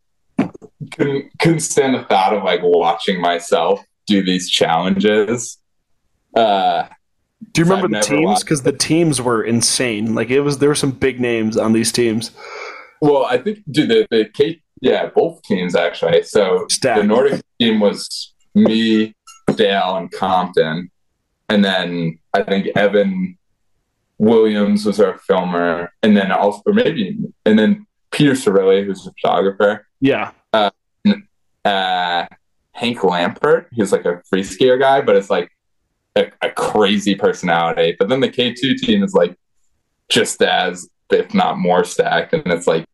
couldn't couldn't stand the thought of like watching myself do these challenges uh do you remember the teams? Because the teams were insane. Like it was, there were some big names on these teams. Well, I think dude, the the Kate, yeah, both teams actually. So Stacked. the Nordic team was me, Dale, and Compton, and then I think Evan Williams was our filmer, and then also or maybe and then Peter Cirilli, who's a photographer, Yeah, uh, Hank Lampert, he's like a Freeskier guy, but it's like a, a crazy personality. But then the K two team is like just as, if not more stacked, and it's like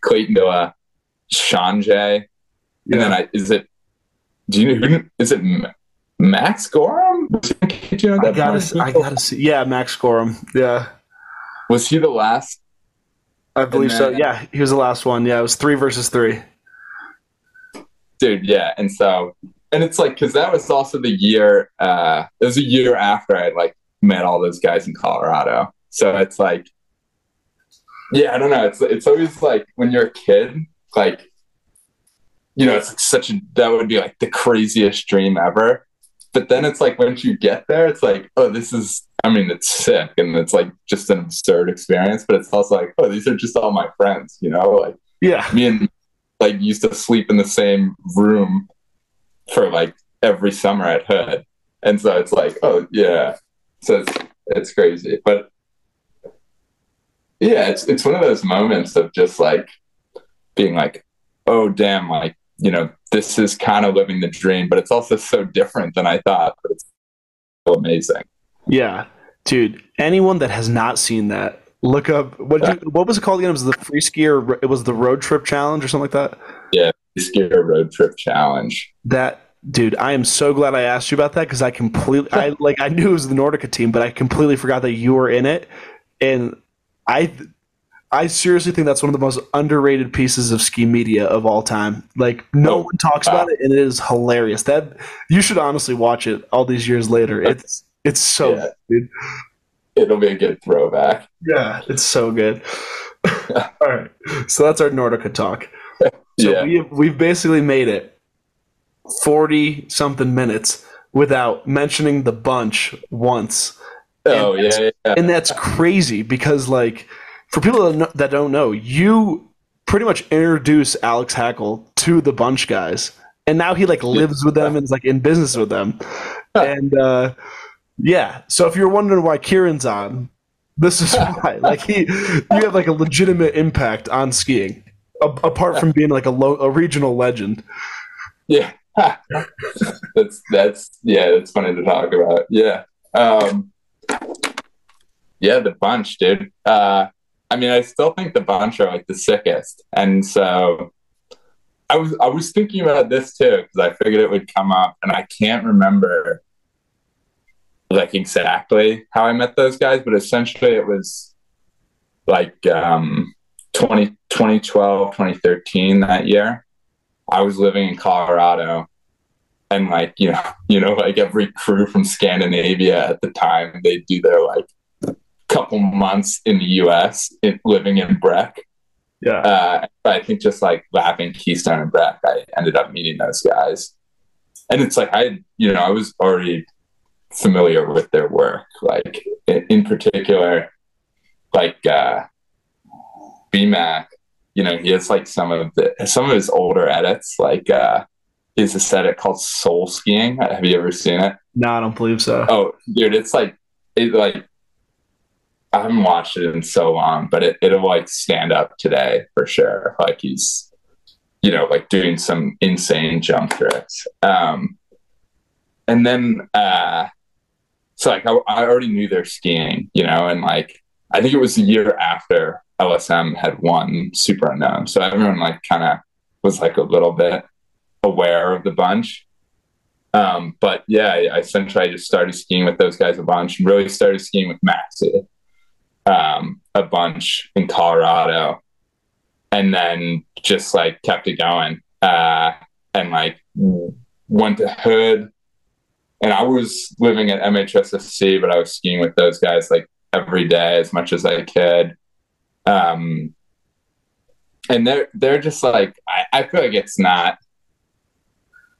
Clayton Dilla, Sanjay, and then I is it? Do you know who is it? Max Gorham? Was he in K2 at I gotta, see, I gotta see. Yeah, Max Gorham. Yeah, Was he the last? I believe so. Yeah, he was the last one. Yeah, it was three versus three. dude yeah and so and it's like because that was also the year uh it was a year after i like met all those guys in colorado so it's like yeah i don't know it's it's always like when you're a kid like you know it's like such a that would be like the craziest dream ever. But then it's like once you get there it's like oh this is i mean it's sick and it's like just an absurd experience but it's also like oh these are just all my friends you know like Yeah, me and like used to sleep in the same room for like every summer at Hood, and so it's like, oh yeah, so it's it's crazy, but yeah, it's it's one of those moments of just like being like, oh damn, like you know, this is kind of living the dream, but it's also so different than I thought, but it's so amazing. yeah, dude. Anyone that has not seen that, Look up what you, what was it called again? It was the Freeskier. It was the road trip challenge or something like that. Yeah, Freeskier road trip challenge. That dude, I am so glad I asked you about that because I completely, I like, I knew it was the Nordica team, but I completely forgot that you were in it, and I, I seriously think that's one of the most underrated pieces of ski media of all time. Like, no Oh, one talks wow. about it, and it is hilarious. That you should honestly watch it all these years later. It's it's so Yeah. good, dude. It'll be a good throwback. Yeah, it's so good. All right, so that's our Nordica talk. So yeah. we have, we've basically made it forty something minutes without mentioning the bunch once, oh and yeah, yeah. and that's crazy because like for people that, don't know, you pretty much introduce Alex Hackel to the bunch guys, and now he like lives with them and is like in business with them, and uh, yeah. So if you're wondering why Kieran's on, this is why. Like he, you have like a legitimate impact on skiing, a- apart from being like a low, a regional legend. Yeah. that's that's yeah, that's funny to talk about. Yeah. Um Yeah, the bunch, dude. Uh I mean I still think the bunch are like the sickest. And so I was I was thinking about this too, because I figured it would come up and I can't remember like exactly how I met those guys, but essentially it was like um 20, 2012, 2013 that year. I was living in Colorado and like, you know, you know, like every crew from Scandinavia at the time, they do their like couple months in the US in, living in Breck. Yeah, Uh, but I think just like laughing Keystone and Breck, I ended up meeting those guys. And it's like, I, you know, I was already familiar with their work. Like in, in particular, like, uh, BMAC, you know, he has like some of the some of his older edits, like uh he has this edit called Soul Skiing. Have you ever seen it? no, I don't believe so. Oh, dude, it's like it like I haven't watched it in so long, but it, it'll like stand up today for sure. Like he's you know, like doing some insane jump tricks. Um and then uh so like I, I already knew they're skiing, you know, and like I think it was the year after LSM had won Super Unknown. So everyone like kind of was like a little bit aware of the bunch. Um, but yeah, I, essentially I just started skiing with those guys a bunch and really started skiing with Maxi um, a bunch in Colorado and then just like kept it going. Uh, and like went to Hood and I was living at MHSSC, but I was skiing with those guys like every day as much as I could. Um, and they're they're just like I, I feel like it's not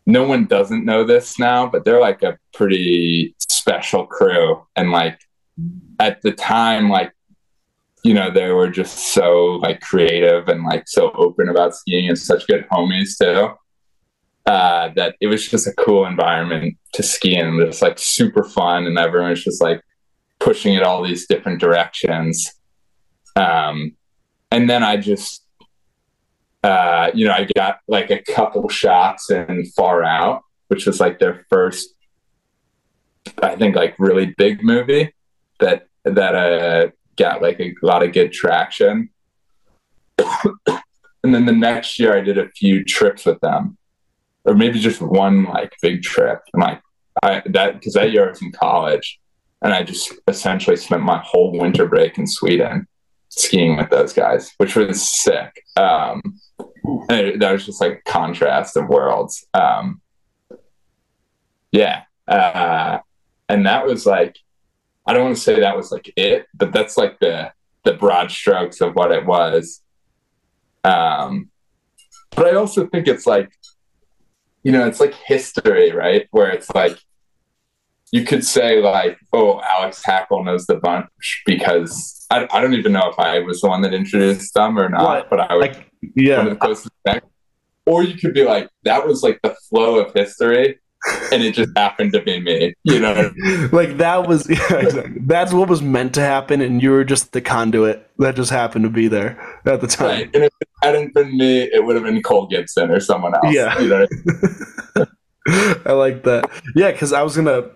no one doesn't know this now, but they're like a pretty special crew. And like at the time, like, you know, they were just so like creative and like so open about skiing and such good homies too. Uh, that it was just a cool environment to ski in, It was like super fun, and everyone was just like pushing it all these different directions. Um, and then I just uh, you know, I got like a couple shots in Far Out, which was like their first, I think, like really big movie that that uh, got like a lot of good traction. and then the next year, I did a few trips with them, or maybe just one like big trip. And like I that because that year I was in college, and I just essentially spent my whole winter break in Sweden skiing with those guys, which was sick. Um, and it, that was just like contrast of worlds. Um, yeah. Uh, and that was like, I don't want to say that was like it, but that's like the, the broad strokes of what it was. Um, but I also think it's like, you know, it's like history, right? Where it's like, you could say like, oh, Alex Hackel knows the bunch because I, I don't even know if I was the one that introduced them or not, What? but I was Like, one of yeah, the closest connect. Or you could be like, that was like the flow of history, and it just happened to be me. You know, like that was yeah, exactly. that's what was meant to happen, and you were just the conduit that just happened to be there at the time. right? And if it hadn't been me, it would have been Cole Gibson or someone else. Yeah. you know. I like that. Yeah, because I was gonna.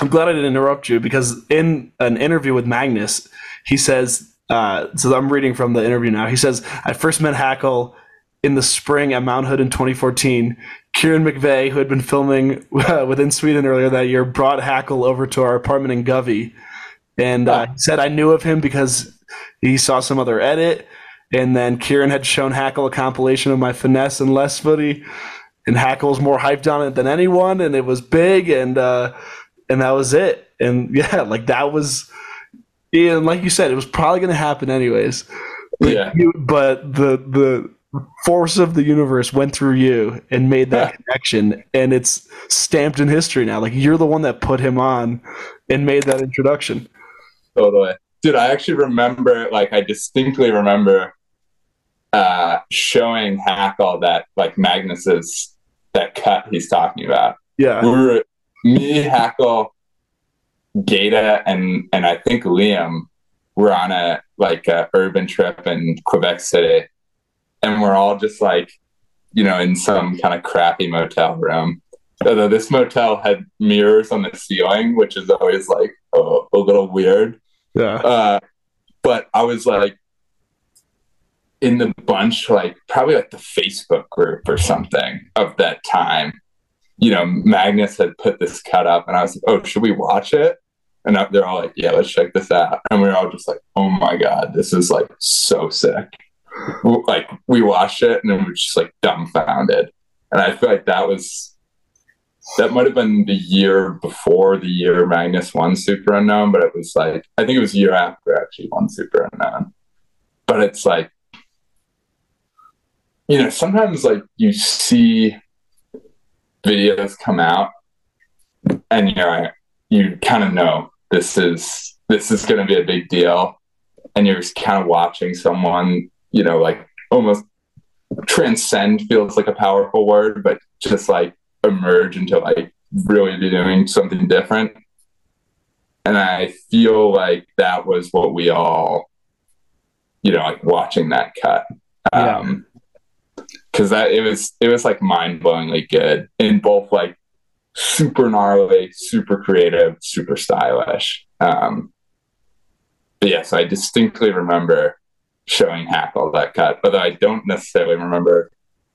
I'm glad I didn't interrupt you because in an interview with Magnus, he says Uh, so I'm reading from the interview now. He says, I first met Hackel in the spring at Mount Hood in 2014. Kieran McVeigh, who had been filming uh, within Sweden earlier that year, brought Hackel over to our apartment in Govy. And uh, he said, I knew of him because he saw some other edit. And then Kieran had shown Hackel a compilation of my finesse and less footy. And Hackel was more hyped on it than anyone. And it was big. And, uh, and that was it. And yeah, like that was and like you said, it was probably going to happen anyways. Yeah. but the the force of the universe went through you and made that connection, and it's stamped in history now. Like you're the one that put him on and made that introduction. Totally. Dude, I actually remember, like, I distinctly remember uh, showing Hackel that, like, Magnus's, that cut he's talking about. Yeah, We were, me, Hackel, Gata, and, and I think Liam were on a, like, a urban trip in Quebec City. And we're all just, like, you know, in some kind of crappy motel room. Although this motel had mirrors on the ceiling, which is always, like, a, a little weird. yeah, Uh, but I was like in the bunch, like probably like the Facebook group or something of that time. You know, Magnus had put this cut up, and I was like, "Oh, should we watch it?" And they're all like, "Yeah, let's check this out." And we are all just like, "Oh my god, this is like so sick!" Like we watched it, and we were just like dumbfounded. And I feel like that was that might have been the year before the year Magnus won Super Unknown, but it was like I think it was the year after actually won Super Unknown. But it's like you know, sometimes like you see videos come out and you're like, you kind of know this is this is gonna be a big deal. And you're just kind of watching someone, you know, like almost transcend feels like a powerful word, but just like emerge into like really be doing something different. And I feel like that was what we all, you know, like watching that cut. Yeah. Um, cause that it was, it was like mind blowingly good in both like super gnarly, super creative, super stylish. Um, but yes, I distinctly remember showing Hackel that cut, although I don't necessarily remember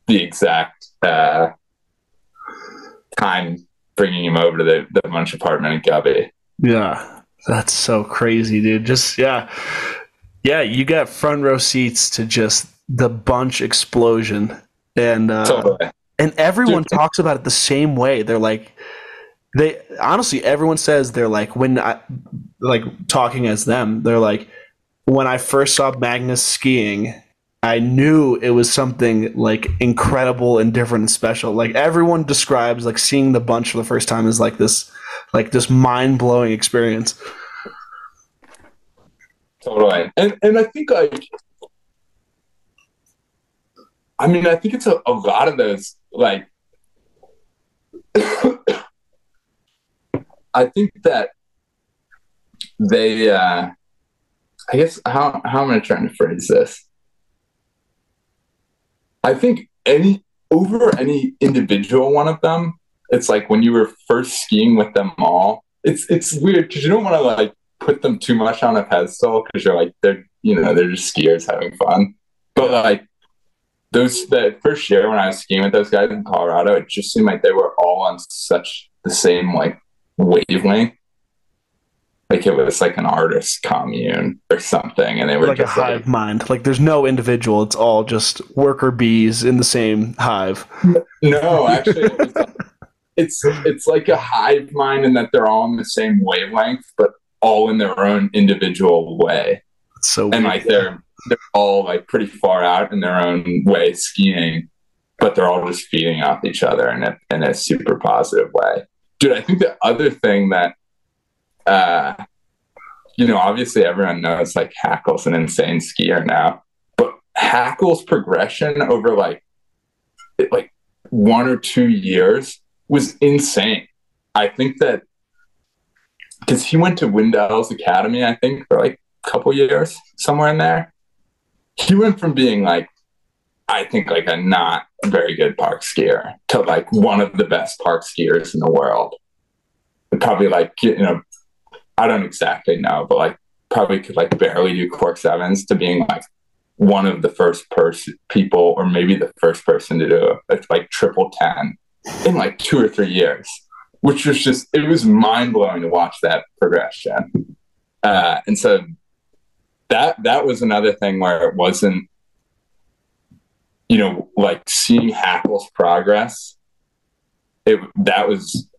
the exact, uh, time bringing him over to the, the Munch apartment in Govy. yeah. That's so crazy, dude. Just yeah, yeah. You got front row seats to just the bunch explosion, and uh, Totally. and everyone Dude. talks about it the same way they're like they honestly everyone says they're like when i like talking as them they're like when i first saw magnus skiing i knew it was something like incredible and different and special like everyone describes like seeing the bunch for the first time is like this like this mind-blowing experience Totally. And and I think like I mean I think it's a, a lot of those like I think that they uh I guess how how am I trying to phrase this? I think any over any individual one of them, it's like when you were first skiing with them all, it's it's weird because you don't want to like put them too much on a pedestal because you're like they're you know they're just skiers having fun. But like those that first year when I was skiing with those guys in Colorado, it just seemed like they were all on such the same like wavelength. Like it was like an artist commune or something, and they were like a just like, hive mind like there's no individual it's all just worker bees in the same hive No, actually, it like- it's it's like a hive mind in that they're all on the same wavelength, but all in their own individual way, it's so and weird. like they're they're all like pretty far out in their own way skiing, but they're all just feeding off each other in a in a super positive way. Dude, I think the other thing that, uh, you know, obviously everyone knows like Hackel's an insane skier now, but Hackel's progression over like like one or two years was insane. I think that because he went to Windell's Academy, I think, for like a couple years, somewhere in there. He went from being like, I think, like a not very good park skier to like one of the best park skiers in the world. Probably like, you know, I don't exactly know, but like probably could like barely do cork sevens to being like one of the first person people or maybe the first person to do a, like triple 10 in like two or three years which was just it was mind-blowing to watch that progression. Uh, and so that that was another thing where it wasn't you know like seeing Hackel's progress it that was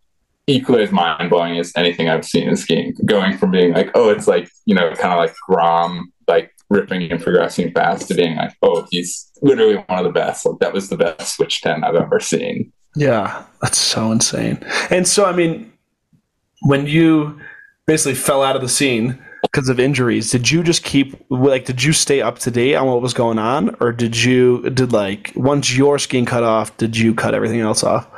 equally as mind-blowing as anything i've seen in skiing. Going from being like oh it's like you know kind of like grom like ripping and progressing fast to being like oh he's literally one of the best. Like that was the best switch 10 i've ever seen. Yeah that's so insane. And so i mean when you basically fell out of the scene because of injuries did you just keep like did you stay up to date on what was going on? Or did you did like once your skiing cut off did you cut everything else off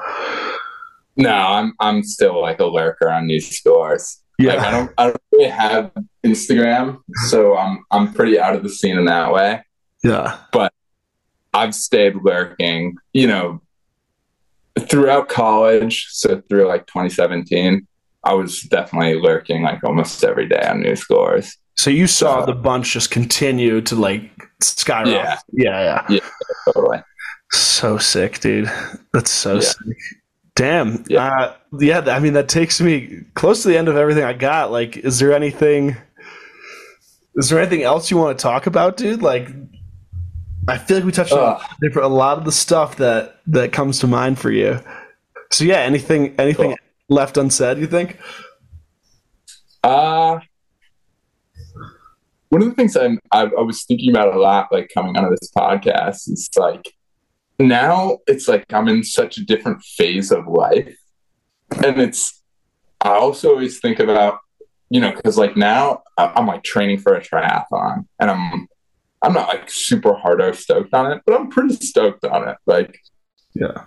no i'm i'm still like a lurker on these scores yeah like, i don't i don't really have instagram so i'm i'm pretty out of the scene in that way yeah but i've stayed lurking you know throughout college so through like 2017 I was definitely lurking like almost every day on Newschoolers. So you saw so, the bunch just continue to like skyrocket. Yeah. Yeah, yeah. Yeah, totally. So sick, dude. That's so yeah. sick. Damn. Yeah. Uh, yeah, I mean that takes me close to the end of everything I got. Like, is there anything is there anything else you want to talk about, dude? Like I feel like we touched uh, on a lot of the stuff that that comes to mind for you. So yeah, anything anything cool left unsaid? You think? Uh one of the things I'm, I, I was thinking about a lot, like coming out of this podcast, is like now it's like I'm in such a different phase of life, and it's I also always think about you know because like now I'm like training for a triathlon, and I'm I'm not like super hard or stoked on it, but I'm pretty stoked on it. Like, yeah,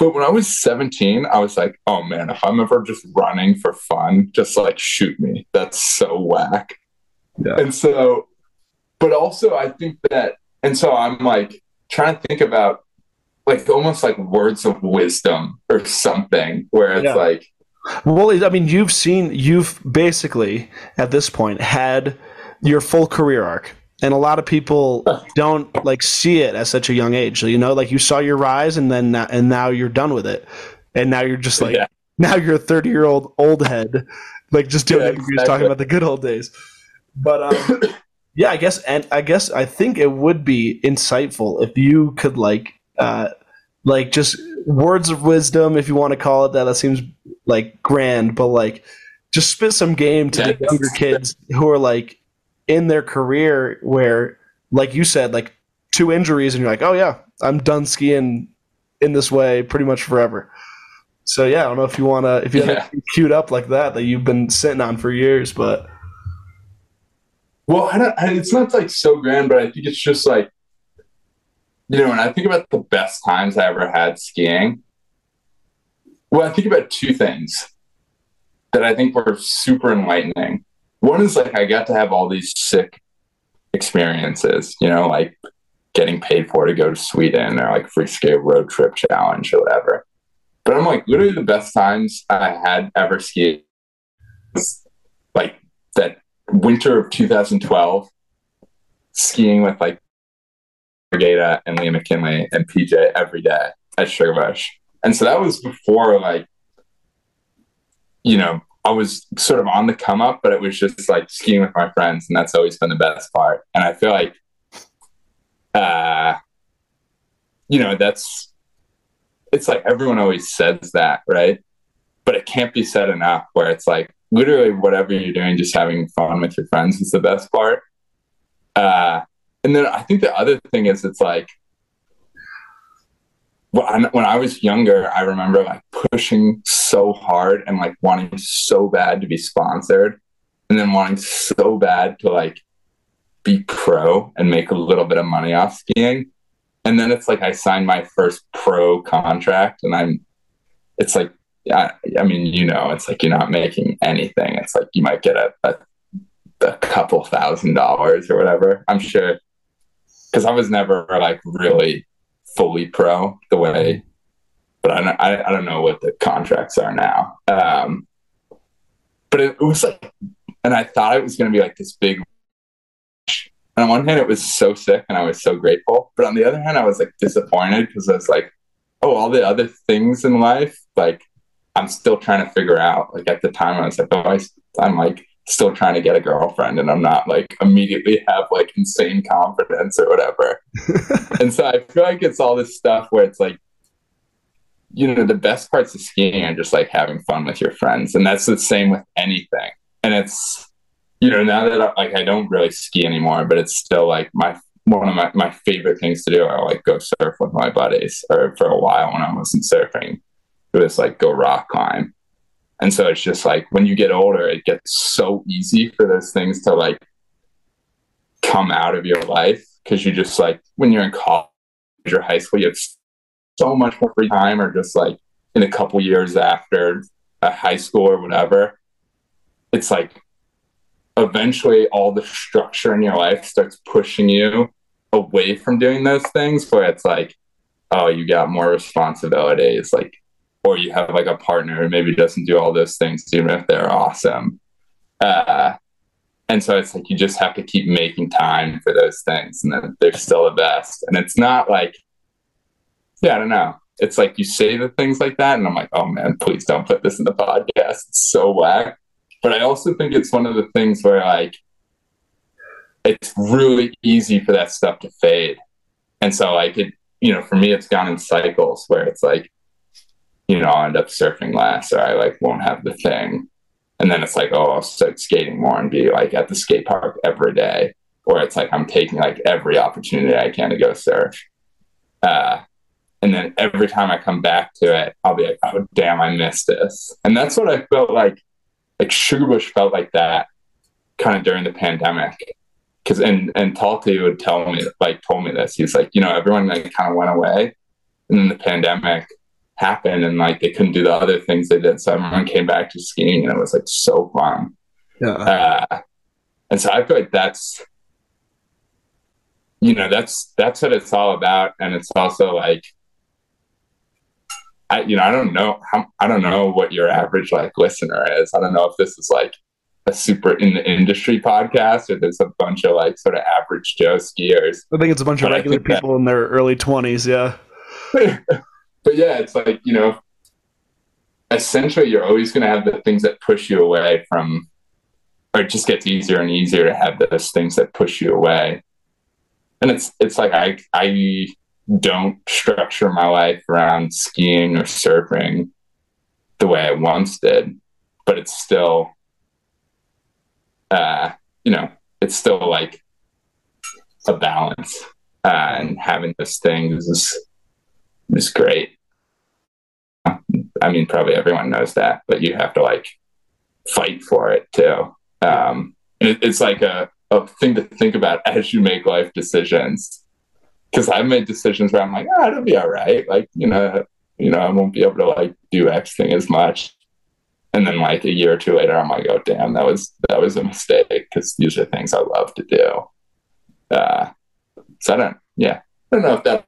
but when I was 17, I was like, oh man, if I'm ever just running for fun, just like shoot me. That's so whack. Yeah. And so, but also I think that, and so I'm like trying to think about like almost like words of wisdom or something where it's yeah. like, well, I mean, you've seen, you've basically at this point had your full career arc and a lot of people don't like see it at such a young age. So you know, like you saw your rise, and then and now you're done with it, and now you're just like yeah. now you're a thirty year old old head, like just doing yeah, interviews exactly. talking about the good old days. But um, yeah, I guess, and I guess I think it would be insightful if you could like uh, like just words of wisdom, if you want to call it that. That seems like grand, but like just spit some game to yeah, the younger kids who are like in their career where, like you said, like two injuries and you're like, oh yeah, I'm done skiing in this way pretty much forever. So yeah, I don't know if you want to if you yeah. have queued up like that that you've been sitting on for years, but well, I don't. I, it's not like so grand, but I think it's just like you know when I think about the best times I ever had skiing. Well, I think about two things that I think were super enlightening one is like I got to have all these sick experiences, you know, like getting paid for to go to Sweden or like free skate road trip challenge or whatever. But I'm like literally the best times I had ever skied like that winter of 2012 skiing with like Brigada and Liam McKinley and PJ every day at Sugarbush. And so that was before like you know I was sort of on the come up, but it was just like skiing with my friends, and that's always been the best part. And I feel like, uh, you know, that's it's like everyone always says that, right? But it can't be said enough. Where it's like literally whatever you're doing, just having fun with your friends is the best part. Uh, and then I think the other thing is it's like when I was younger, I remember like pushing so hard and like wanting so bad to be sponsored and then wanting so bad to like be pro and make a little bit of money off skiing. And then it's like I signed my first pro contract and I'm, it's like, I, I mean, you know, it's like you're not making anything. It's like you might get a, a, a couple thousand dollars or whatever. I'm sure because I was never like really fully pro the way, but I, I, I don't know what the contracts are now. Um, but it, it was like and I thought it was going to be like this big. And on one hand, it was so sick, and I was so grateful. But on the other hand, I was like disappointed because I was like, "Oh, all the other things in life, like I'm still trying to figure out." Like at the time, I was like, "Oh, I, I'm like still trying to get a girlfriend and I'm not like immediately have like insane confidence or whatever. and so I feel like it's all this stuff where it's like, you know, the best parts of skiing are just like having fun with your friends. And that's the same with anything. And it's, you know, now that I, like I don't really ski anymore, but it's still like my one of my, my favorite things to do are like go surf with my buddies or for a while when I wasn't surfing. It was like go rock climb and so it's just like when you get older, it gets so easy for those things to like come out of your life because you just like when you're in college or high school, you have so much more free time, or just like in a couple years after a high school or whatever. It's like eventually all the structure in your life starts pushing you away from doing those things where it's like, oh, you got more responsibilities. Like or you have like a partner who maybe doesn't do all those things even if they're awesome. Uh, and so it's like you just have to keep making time for those things and then they're still the best. And it's not like yeah i don't know. It's like you say the things like that and i'm like oh man please don't put this in the podcast. It's so whack. But i also think it's one of the things where like it's really easy for that stuff to fade. And so like it you know for me it's gone in cycles where it's like you know, I'll end up surfing less or I like won't have the thing. And then it's like, oh, I'll start skating more and be like at the skate park every day. Or it's like I'm taking like every opportunity I can to go surf. Uh, and then every time I come back to it, I'll be like, oh damn, I missed this. And that's what I felt like like Sugarbush felt like that kind of during the pandemic. Cause and and Talty would tell me like told me this. He's like, you know, everyone like kind of went away. And then the pandemic happen and like they couldn't do the other things they did. So everyone came back to skiing and it was like so fun. Yeah. Uh, and so I feel like that's you know that's that's what it's all about and it's also like I you know I don't know how I don't know what your average like listener is. I don't know if this is like a super in the industry podcast or there's a bunch of like sort of average Joe skiers. I think it's a bunch of regular people that, in their early 20s, yeah. but yeah, it's like, you know, essentially you're always going to have the things that push you away from, or it just gets easier and easier to have those things that push you away. And it's, it's like, I, I don't structure my life around skiing or surfing the way I once did, but it's still, uh, you know, it's still like a balance. Uh, and having those things is is great. I mean, probably everyone knows that, but you have to like fight for it too. Um, it, it's like a, a thing to think about as you make life decisions. Because I've made decisions where I'm like, oh, it'll be all right. Like, you know, you know, I won't be able to like do X thing as much. And then like a year or two later, I'm like, oh damn, that was that was a mistake because these are things I love to do. Uh, so I don't, yeah, I don't know if that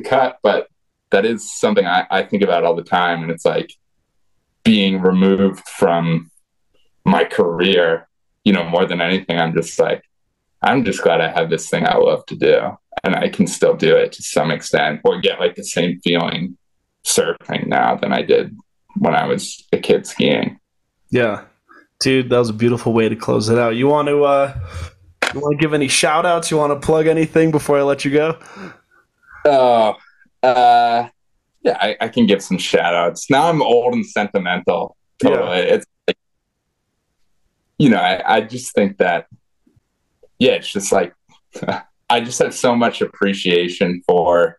cut, but that is something I, I think about all the time. And it's like being removed from my career, you know, more than anything, I'm just like, I'm just glad I have this thing I love to do. And I can still do it to some extent or get like the same feeling surfing now than I did when I was a kid skiing. Yeah. Dude, that was a beautiful way to close it out. You want to uh you want to give any shout outs? You want to plug anything before I let you go? Oh, uh, yeah, I, I, can give some shout outs. Now I'm old and sentimental. Totally. Yeah. It's like, you know, I, I just think that, yeah, it's just like, I just have so much appreciation for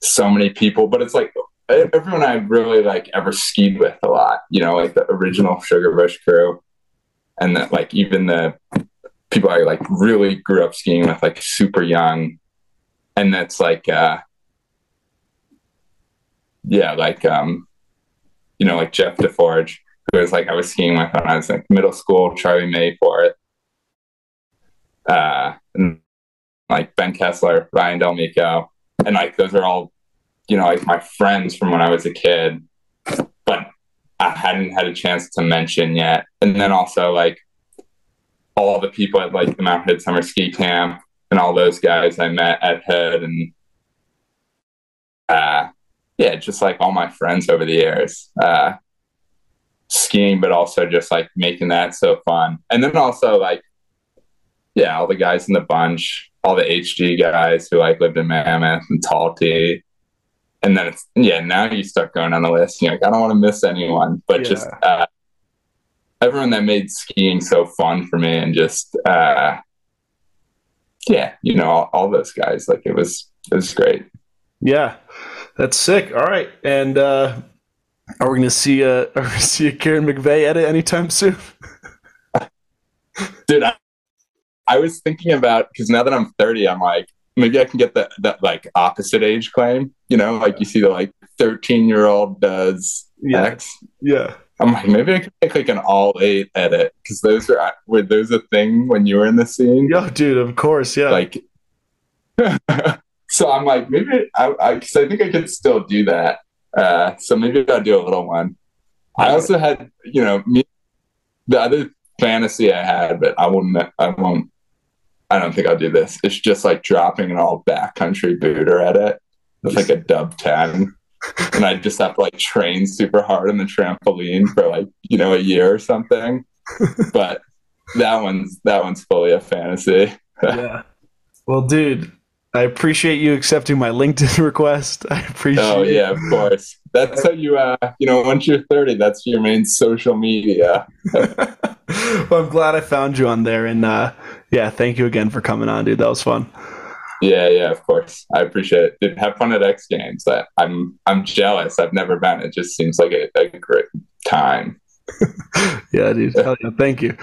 so many people, but it's like everyone I really like ever skied with a lot, you know, like the original Sugarbush crew and that like even the people I like really grew up skiing with like super young and that's like uh yeah like um you know like jeff deforge who was like i was skiing with when i was like middle school charlie may for it uh and like ben kessler ryan delmico and like those are all you know like my friends from when i was a kid but I hadn't had a chance to mention yet. And then also like all the people at like the Mount Hood Summer Ski Camp and all those guys I met at Hood and uh yeah, just like all my friends over the years. Uh skiing, but also just like making that so fun. And then also like yeah, all the guys in the bunch, all the HG guys who like lived in Mammoth and Tall T and then it's yeah now you start going on the list you're like i don't want to miss anyone but yeah. just uh, everyone that made skiing so fun for me and just uh, yeah you know all, all, those guys like it was it was great yeah that's sick all right and uh are we gonna see a are we gonna see a kieran mcveigh edit anytime soon dude I, I was thinking about because now that i'm 30 i'm like maybe I can get that that like opposite age claim. You know, like you see the like thirteen year old does yeah. X. Yeah. I'm like, maybe I can make like an all eight edit because those are were those a thing when you were in the scene? Yeah, dude, of course, yeah. Like, so I'm like, maybe I because I, I, think I could still do that. Uh, so maybe I'll do a little one. I also had, you know, me, the other fantasy I had, but I won't, I won't I don't think I'll do this. It's just like dropping an all backcountry booter edit it with like a dub 10. And I just have to like train super hard on the trampoline for like, you know, a year or something. but that one's that one's fully a fantasy. yeah. Well, dude, I appreciate you accepting my LinkedIn request. I appreciate Oh yeah, of course. That's how you uh you know, once you're 30, that's your main social media. well, I'm glad I found you on there and uh yeah, thank you again for coming on, dude. That was fun. Yeah, yeah, of course. I appreciate it. Have fun at X Games. I'm I'm jealous. I've never been. It just seems like a, a great time. yeah, dude. Hell yeah. Thank you.